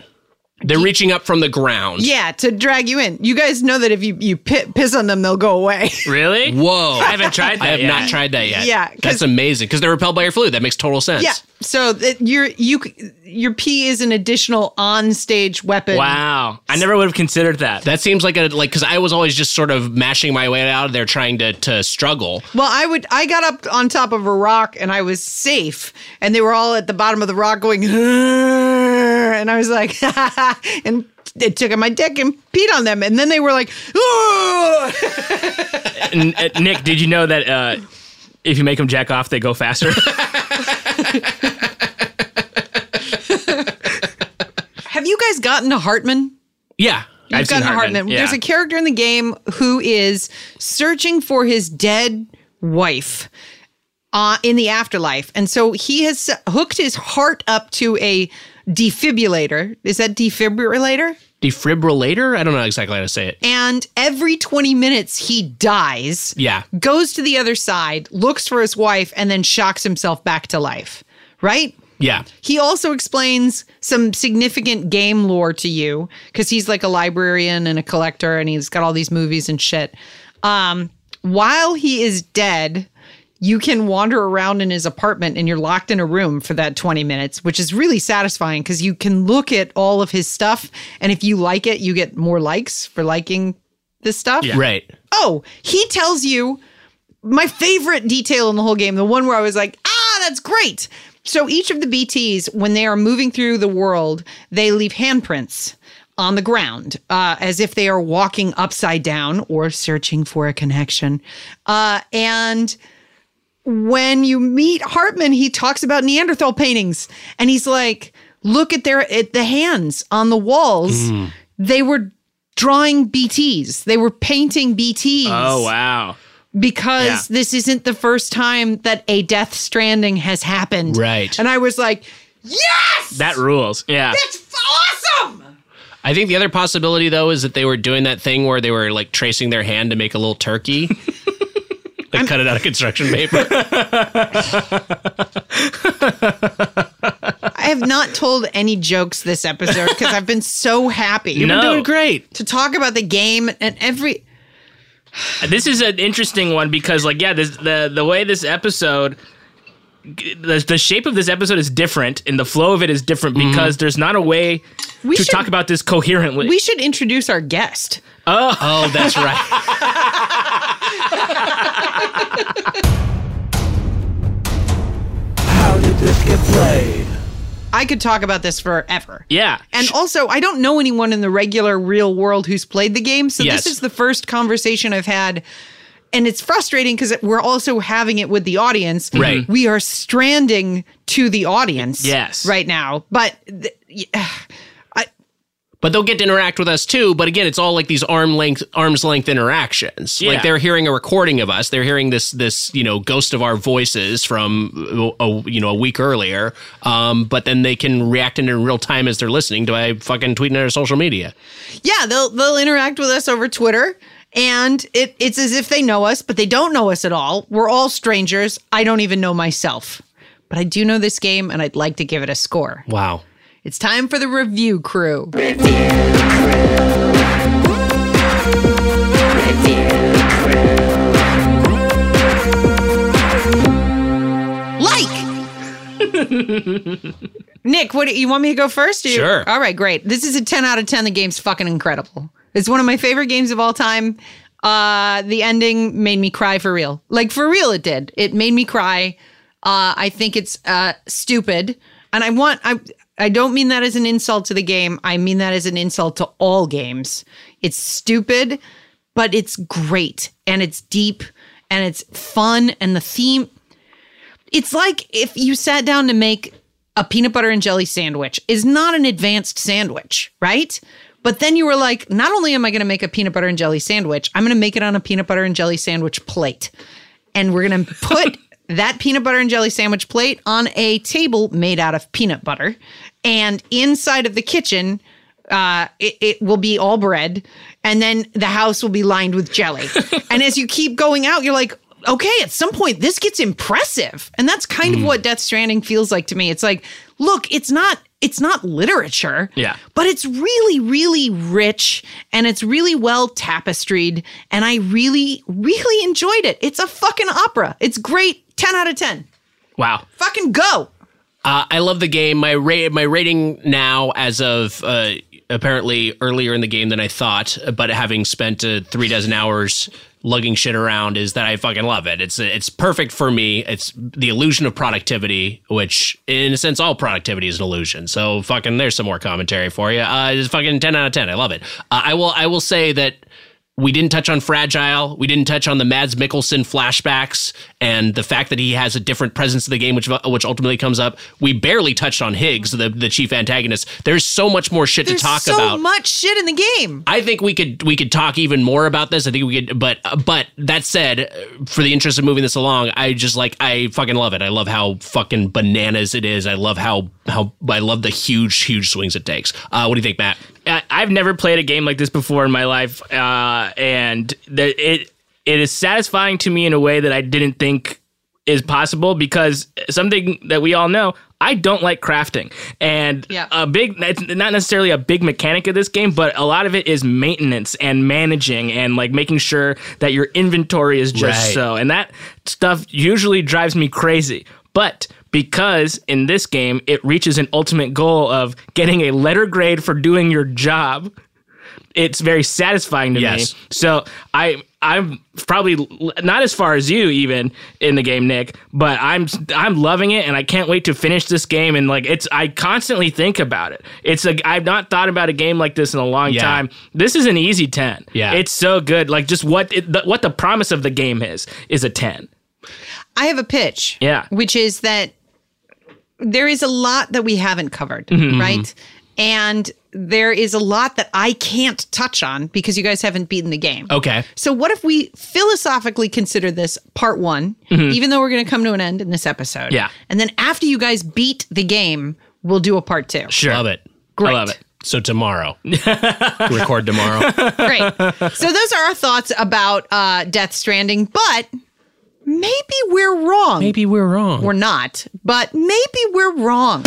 They're reaching up from the ground. Yeah, to drag you in. You guys know that if you you pi- piss on them, they'll go away. really? Whoa. I haven't tried that I have yet. not tried that yet. Yeah, That's amazing because they're repelled by your fluid. That makes total sense. yeah. So that your you your pee is an additional on stage weapon. Wow. I never would have considered that. That seems like a like because I was always just sort of mashing my way out of there trying to to struggle. Well, I would I got up on top of a rock and I was safe, and they were all at the bottom of the rock going, and I was like, and it took on my dick and peed on them, and then they were like, "Ugh." N- uh, Nick, did you know that uh, if you make them jack off, they go faster? Have you guys gotten a Heartman? Yeah. You've I've gotten to Heartman, Heartman. yeah. There's a character in the game who is searching for his dead wife uh, in the afterlife. And so he has hooked his heart up to a defibrillator. Is that defibrillator? Defibrillator? I don't know exactly how to say it. And every 20 minutes, he dies, Yeah. goes to the other side, looks for his wife, and then shocks himself back to life. Right? Yeah. He also explains some significant game lore to you because he's like a librarian and a collector and he's got all these movies and shit. Um, while he is dead, you can wander around in his apartment and you're locked in a room for that 20 minutes, which is really satisfying because you can look at all of his stuff. And if you like it, you get more likes for liking this stuff. Right. Oh, he tells you my favorite detail in the whole game, the one where I was like, ah, that's great. So each of the BTs, when they are moving through the world, they leave handprints on the ground uh, as if they are walking upside down or searching for a connection. Uh, and when you meet Heartman, he talks about Neanderthal paintings and he's like, look at their at the hands on the walls. Mm. They were drawing BTs. They were painting BTs oh, wow. because Yeah. this isn't the first time that a Death Stranding has happened. Right. And I was like, yes, That rules. Yeah. that's awesome. I think the other possibility though is that they were doing that thing where they were like tracing their hand to make a little turkey. like cut it out of construction paper. I have not told any jokes this episode because I've been so happy You've No. been doing great. to talk about the game and every. This is an interesting one because, like, yeah, this, the the way this episode, the, the shape of this episode is different, and the flow of it is different mm-hmm. because there's not a way We to should- talk about this coherently. We should introduce our guest. Oh, oh that's right. How did this get played? I could talk about this forever. yeah, And also, I don't know anyone in the regular real world who's played the game. So Yes. this is the first conversation I've had and it's frustrating because we're also having it with the audience. Right. We are stranding to the audience. Yes. Right now. But th- yeah, But they'll get to interact with us too. But again, it's all like these arm length, arm's length interactions. Yeah. Like they're hearing a recording of us. They're hearing this, this you know, ghost of our voices from a, you know a week earlier. Um, but then they can react in real time as they're listening to I fucking tweeting on our social media. yeah, they'll they'll interact with us over Twitter. And it, it's as if they know us, but they don't know us at all. We're all strangers. I don't even know myself. But I do know this game, and I'd like to give it a score. Wow. It's time for the review crew. Review Like. Nick, what you want me to go first? you- Sure. All right, great. This is a 10 out of 10. The game's fucking incredible. It's one of my favorite games of all time. Uh, the ending made me cry for real. Like for real it did. It made me cry. Uh, I think it's uh, stupid. And I want I I don't mean that as an insult to the game. I mean that as an insult to all games. It's stupid, but it's great and it's deep and it's fun and the theme it's like if you sat down to make a peanut butter and jelly sandwich is not an advanced sandwich, right? But then you were like, not only am I going to make a peanut butter and jelly sandwich, I'm going to make it on a peanut butter and jelly sandwich plate. And we're going to put that peanut butter and jelly sandwich plate on a table made out of peanut butter. And inside of the kitchen, uh, it, it will be all bread. And then the house will be lined with jelly. and as you keep going out, you're like, okay, at some point this gets impressive. And that's kind of what Death Stranding feels like to me. It's like, look, it's not it's not literature. Yeah. But it's really, really rich and it's really well tapestried. And I really, really enjoyed it. It's a fucking opera. It's great. 10 out of 10. Wow. Fucking go. Uh, I love the game. My rate, my rating now, as of uh, apparently earlier in the game than I thought, but having spent uh, three dozen hours lugging shit around, is that I fucking love it. It's it's perfect for me. It's the illusion of productivity, which in a sense, all productivity is an illusion. So fucking, there's some more commentary for you. Uh, it's fucking ten out of ten. I love it. Uh, I will I will say that we didn't touch on fragile we didn't touch on the mads mikkelsen flashbacks and the fact that he has a different presence in the game which which ultimately comes up we barely touched on higgs the, the chief antagonist there's so much more shit There's to talk so about much shit in the game. I think we could we could talk even more about this. I think we could, but but that said, for the interest of moving this along, I just like I fucking love it. I love how fucking bananas it is. I love how how I love the huge huge swings it takes. Uh, what do you think, Matt? I, I've never played a game like this before in my life, uh, and the, it it is satisfying to me in a way that I didn't think is possible because something that we all know. I don't like crafting, and Yeah. a big it's not necessarily a big mechanic of this game, but a lot of it is maintenance and managing and like making sure that your inventory is just Right. so, and that stuff usually drives me crazy. But because in this game it reaches an ultimate goal of getting a letter grade for doing your job, it's very satisfying to Yes. me. So I I'm probably not as far as you even in the game, Nick, but I'm I'm loving it and I can't wait to finish this game and like it's I constantly think about it. It's like I've not thought about a game like this in a long Yeah. time. This is an easy 10. Yeah. It's so good. Like just what it, the, what the promise of the game is is a 10. I have a pitch. Yeah. Which is that there is a lot that we haven't covered, Mm-hmm. right? And there is a lot that I can't touch on because you guys haven't beaten the game. Okay. So, what if we philosophically consider this part one, even though we're going to come to an end in this episode? Mm-hmm. Yeah. And then after you guys beat the game, we'll do a part two. Sure. Love it. Great. I love it. So tomorrow, record tomorrow. Great. so, those are our thoughts about uh, Death Stranding, but maybe we're wrong. Maybe we're wrong. We're not, but maybe we're wrong.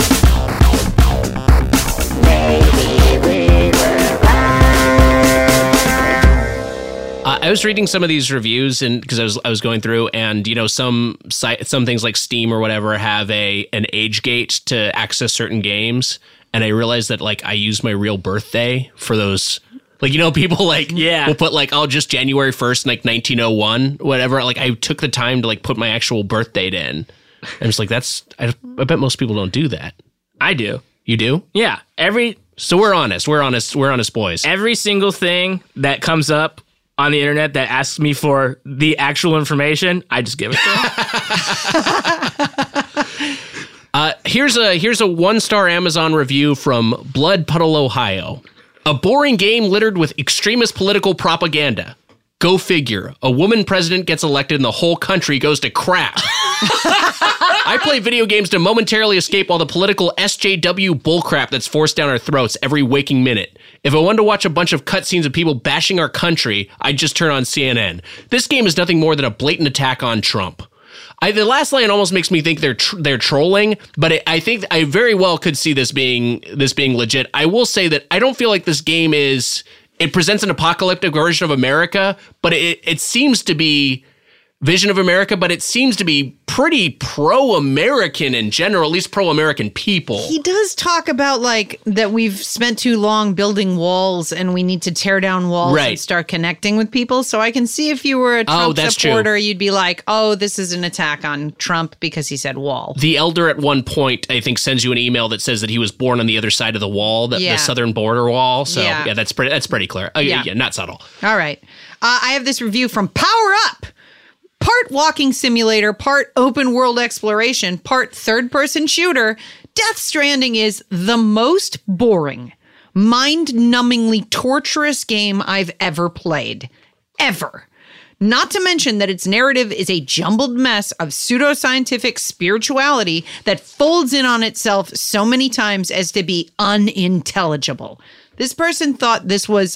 Uh, I was reading some of these reviews and because I was I was going through and you know some site some things like Steam or whatever have a an age gate to access certain games and I realized that like I use my real birthday for those like you know people like Yeah. will put like oh just January 1st like 1901 whatever like I took the time to like put my actual birth date in. I'm just like that's I, I bet most people don't do that. I do. You do? Yeah. Every So we're honest. We're honest. We're honest boys. every single thing that comes up on the internet that asks me for the actual information, I just give it to them. Uh, here's a here's a one star Amazon review from Blood Puddle, Ohio. A boring game littered with extremist political propaganda. Go figure. A woman president gets elected and the whole country goes to crap. I play video games to momentarily escape all the political SJW bullcrap that's forced down our throats every waking minute. If I wanted to watch a bunch of cutscenes of people bashing our country, I'd just turn on CNN. This game is nothing more than a blatant attack on Trump. I, the last line almost makes me think they're tr- they're trolling, but it, I think I very well could see this being this being legit. I will say that I don't feel like this game is. It presents an apocalyptic version of America, but it it seems to be vision of America, but it seems to be pretty pro-American in general, at least pro-American people. He does talk about like that we've spent too long building walls and we need to tear down walls Right. and start connecting with people. So I can see if you were a Trump Oh, that's true. supporter, you'd be like, "Oh, this is an attack on Trump because he said wall." The elder at one point, I think, sends you an email that says that he was born on the other side of the wall, the, Yeah. the southern border wall. So Yeah. yeah, that's pretty that's pretty clear. Uh, Yeah. yeah. not subtle. All right. Uh, I have this review from Power Up. Part walking simulator, part open world exploration, part third person shooter. Death Stranding is the most boring, mind numbingly torturous game I've ever played. Ever. Not to mention that its narrative is a jumbled mess of pseudoscientific spirituality that folds in on itself so many times as to be unintelligible. This person thought this was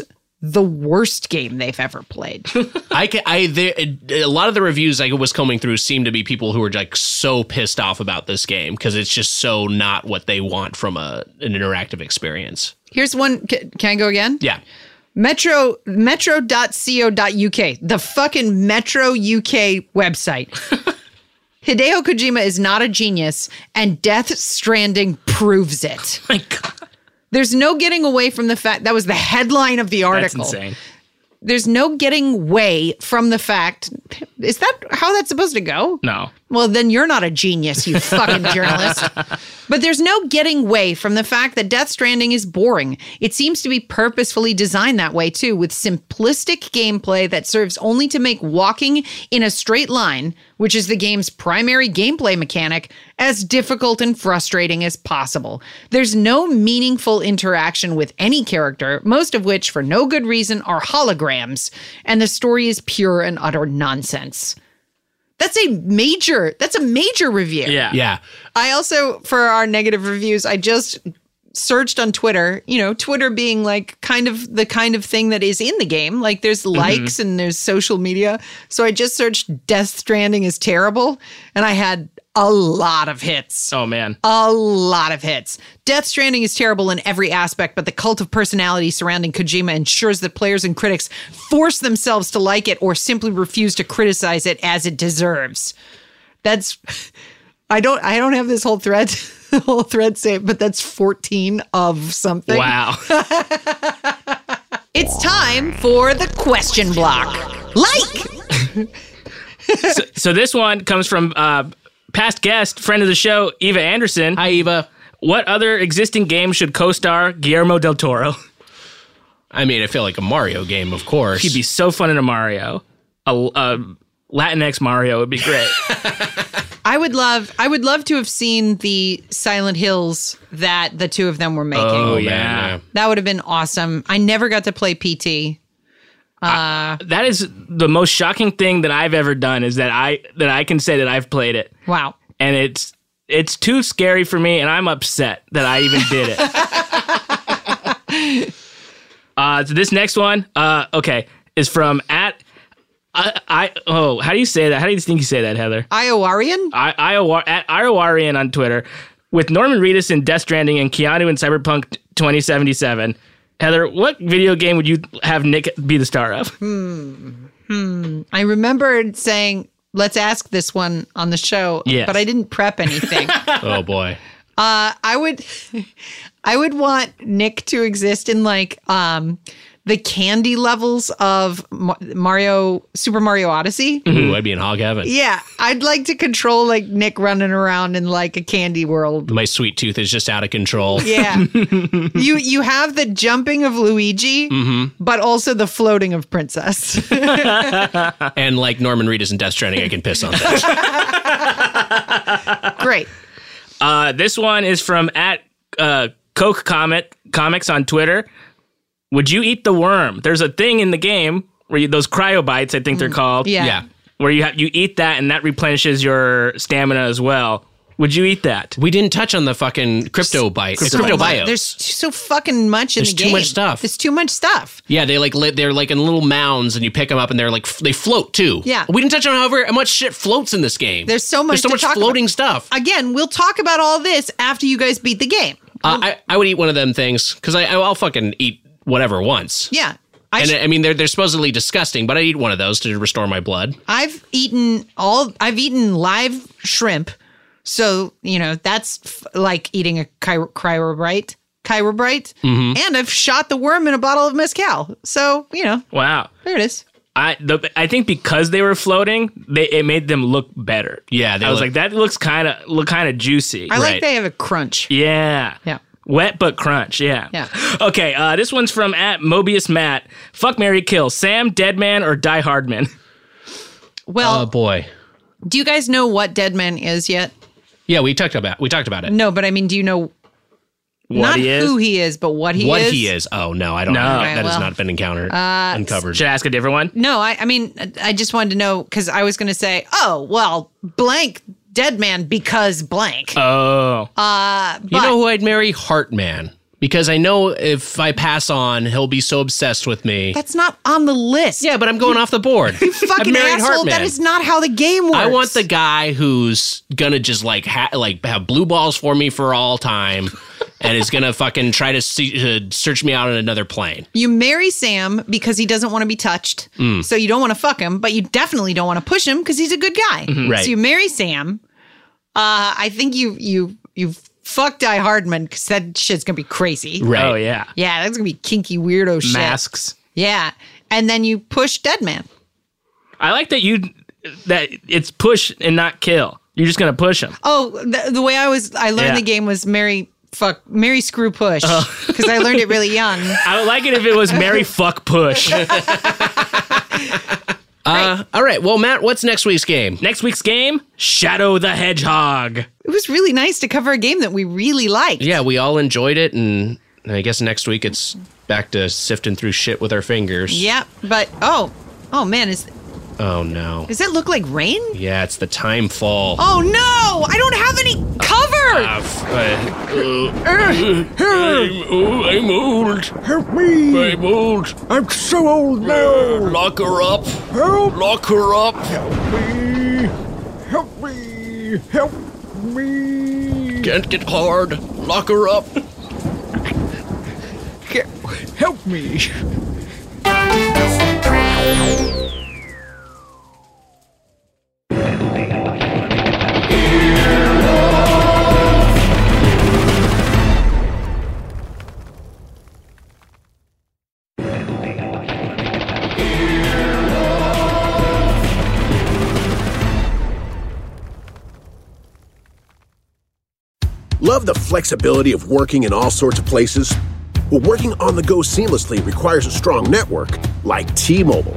the worst game they've ever played. I can, I there a lot of the reviews I was combing through seem to be people who are like so pissed off about this game because it's just so not what they want from a an interactive experience. Here's one. Can, can I go again? Yeah. Metro metro.co.uk, the fucking Metro UK website. Hideo Kojima is not a genius, and Death Stranding proves it. My God. There's no getting away from the fact that was the headline of the That's article. insane. There's no getting away from the fact. Is that how that's supposed to go? No. Well, then you're not a genius, you fucking journalist. But there's no getting away from the fact that Death Stranding is boring. It seems to be purposefully designed that way, too, with simplistic gameplay that serves only to make walking in a straight line, which is the game's primary gameplay mechanic, as difficult and frustrating as possible. There's no meaningful interaction with any character, most of which, for no good reason, are holograms, and the story is pure and utter nonsense. That's a major, that's a major review. Yeah. Yeah. I also, for our negative reviews, I just searched on Twitter, you know, Twitter being like kind of the kind of thing that is in the game. Like there's mm-hmm. likes and there's social media. So I just searched Death Stranding is terrible and I had a lot of hits. Oh man. A lot of hits. Death Stranding is terrible in every aspect, but the cult of personality surrounding Kojima ensures that players and critics force themselves to like it or simply refuse to criticize it as it deserves. That's I don't I don't have this whole thread whole thread saved, but that's 14 of something. Wow. It's time for the question block. Like so, so this one comes from uh, past guest, friend of the show, Eva Anderson. Hi, Eva. What other existing game should co-star Guillermo del Toro? I mean, I feel like a Mario game, of course. He'd be so fun in a Mario. A, a Latinx Mario would be great. I would love I would love to have seen the Silent Hills that the two of them were making. Oh, oh man, yeah. yeah. That would have been awesome. I never got to play PT. That is the most shocking thing that I've ever done is that I that I can say that I've played it. Wow. And it's it's too scary for me and I'm upset that I even did it. uh so this next one, uh okay, is from at I, I oh, how do you say that? How do you think you say that, Heather? Iowarian? I, at Iowarian on Twitter with Norman Reedus in Death Stranding and Keanu in Cyberpunk 2077. Heather, what video game would you have Nick be the star of? Hmm. Hmm. I remembered saying, let's ask this one on the show, Yes. but I didn't prep anything. Oh boy. Uh, I would, I would want Nick to exist in like um, the candy levels of Mario Super Mario Odyssey. Ooh, I'd be in hog heaven. Yeah, I'd like to control like Nick running around in like a candy world. My sweet tooth is just out of control. Yeah. you you have the jumping of Luigi, Mm-hmm. but also the floating of Princess. And like Norman Reedus in Death Stranding, I can piss on that. Great. Uh, this one is from at uh, Coke Comet Comics on Twitter. Would you eat the worm? There's a thing in the game where you, those cryobites, I think they're called. Mm. Yeah. yeah. Where you have you eat that and that replenishes your stamina as well. Would you eat that? We didn't touch on the fucking crypto bite. So crypto much- bio. There's so fucking much in There's the game. There's too much stuff. There's too much stuff. Yeah, they like li- they're like in little mounds, and you pick them up, and they're like f- they float too. Yeah. we didn't touch on however much shit floats in this game. There's so much There's so to much talk floating about. stuff. Again, we'll talk about all this after you guys beat the game. Uh, I I would eat one of them things because I I'll fucking eat whatever once. Yeah. I and sh- I mean they're they're supposedly disgusting, but I eat one of those to restore my blood. I've eaten all. I've eaten live shrimp, so you know that's f- like eating a chiro- cryobrite, chirobrite, Mm-hmm. and I've shot the worm in a bottle of mezcal. So you know, Wow. there it is. I the, I think because they were floating, they it made them look better. Yeah, they I was look- like that looks kind of look kind of juicy. I like they have a crunch. yeah. Yeah. Wet but crunch, yeah. Yeah. Okay, uh, this one's from at Mobius Matt. Fuck Marry Kill. Sam, Deadman, or Die Hardman? Well, Oh boy. do you guys know what Dead Man is yet? Yeah, we talked about we talked about it. No, but I mean, do you know What not he is? who he is, but what he what is? he is? Oh no, I don't No. know. Okay, that has well, not been encountered uncovered. Should I ask a different one? No, I, I mean, I just wanted to know because I was going to say, oh, well, blank Dead Man because blank. Oh. Uh, you know who I'd marry? Heartman. Because I know if I pass on, he'll be so obsessed with me. That's not on the list. yeah, but I'm going off the board. You fucking married asshole. Heartman. That is not how the game works. I want the guy who's gonna just like ha- like have blue balls for me for all time, and is gonna fucking try to see- uh, search me out on another plane. You marry Sam because he doesn't want to be touched. Mm. So you don't want to fuck him, but you definitely don't want to push him because he's a good guy. Mm-hmm. Right. So you marry Sam. Uh, I think you you you fuck Die Hardman because that shit's gonna be crazy. Right. Oh yeah. Yeah, that's gonna be kinky weirdo shit. Masks. Yeah, and then you push Dead Man. I like that you that it's push and not kill. You're just gonna push him. Oh, the, the way I was, I learned Yeah. the game was Mary fuck Mary screw push Oh. because I learned it really young. I would like it if it was Mary fuck push. Uh, all right. Well, Matt, what's next week's game? Next week's game, Shadow the Hedgehog. It was really nice to cover a game that we really liked. Yeah, we all enjoyed it, and I guess next week it's back to sifting through shit with our fingers. Yeah, but oh, oh man, is Oh no. does it look like rain? Yeah, it's the Timefall. Oh no, I don't have any cover. Ah, f- uh, I'm old. Help me! I'm old. I'm so old now! Lock her up. Help Lock her up. Help me! Help me! Help me! Can't get hard. Lock her up. Get- Help me! Love the flexibility of working in all sorts of places? Well, working on the go seamlessly requires a strong network like T Mobile.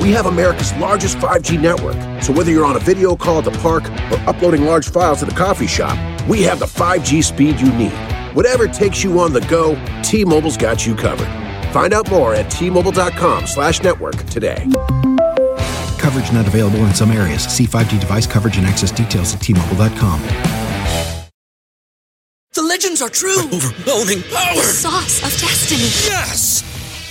We have America's largest 5G network, so whether you're on a video call at the park or uploading large files at the coffee shop, we have the 5G speed you need. Whatever takes you on the go, T Mobile's got you covered. Find out more at T-Mobile.com slash network today. Coverage not available in some areas. See 5G device coverage and access details at tmobile.com. The legends are true. Overwhelming power! The sauce of destiny. Yes!